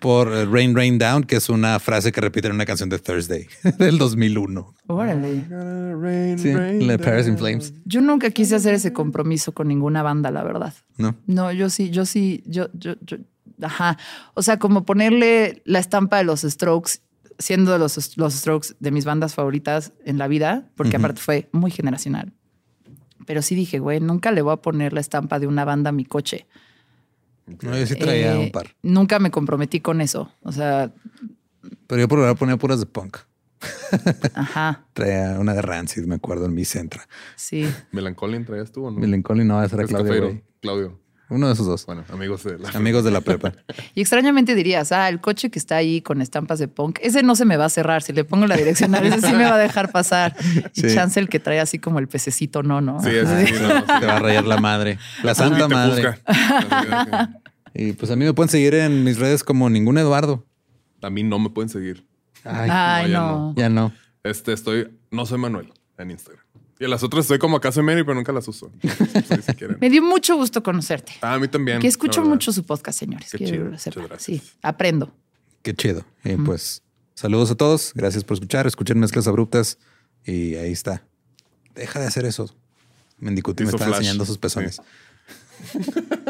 por eh, Rain Rain Down, que es una frase que repite en una canción de Thursday del 2001. Órale. Rain, Sí, rain la Paris in. Flames. Yo nunca quise hacer ese compromiso con ninguna banda, la verdad. No. No, yo sí, yo sí, yo, yo, yo, ajá. O sea, como ponerle la estampa de los Strokes, siendo los, los Strokes de mis bandas favoritas en la vida, porque aparte fue muy generacional. Pero sí dije, güey, nunca le voy a poner la estampa de una banda a mi coche. No, yo sí traía Eh, un par. Nunca me comprometí con eso. O sea, Pero yo por ahora ponía puras de punk. Ajá. Traía una de Rancid, me acuerdo, en mi centra. Sí. ¿Melancolin traías tú o no? Melancholy no, esa era Es Claudio. Cafeiro. Claudio. Uno de esos dos. Bueno, amigos de la... Amigos de la prepa. Y extrañamente dirías, ah, el coche que está ahí con estampas de punk, ese no se me va a cerrar. Si le pongo la direccional, ese sí me va a dejar pasar. Y Sí. chance el que trae así como el pececito, no, no. Sí, ese sí, no, sí. Te va a rayar la madre. La santa madre. Y pues a mí me pueden seguir en mis redes como ningún Eduardo. A mí no me pueden seguir. Ay, Ay, no, ya no. ya no. Este, estoy... No soy Manuel en Instagram. Y las otras estoy como acá soy Mary, pero nunca las uso. Si. Me dio mucho gusto conocerte. Ah, a mí también. Que escucho mucho su podcast, señores. Qué Quiero chido. Muchas gracias. Sí, aprendo. Qué chido. Y pues saludos a todos. Gracias por escuchar. Escuchen mezclas abruptas. Y ahí está. Deja de hacer eso. Mendicuti me está flash. enseñando sus pezones.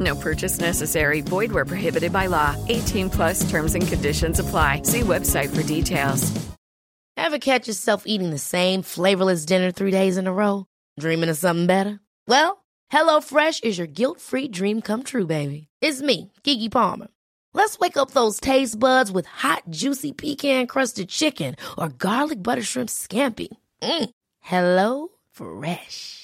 No purchase necessary. Void where prohibited by law. 18 plus terms and conditions apply. See website for details. Ever catch yourself eating the same flavorless dinner three days in a row? Dreaming of something better? Well, HelloFresh is your guilt-free dream come true, baby. It's me, Kiki Palmer. Let's wake up those taste buds with hot, juicy pecan-crusted chicken or garlic butter shrimp scampi. Mm. Hello Fresh.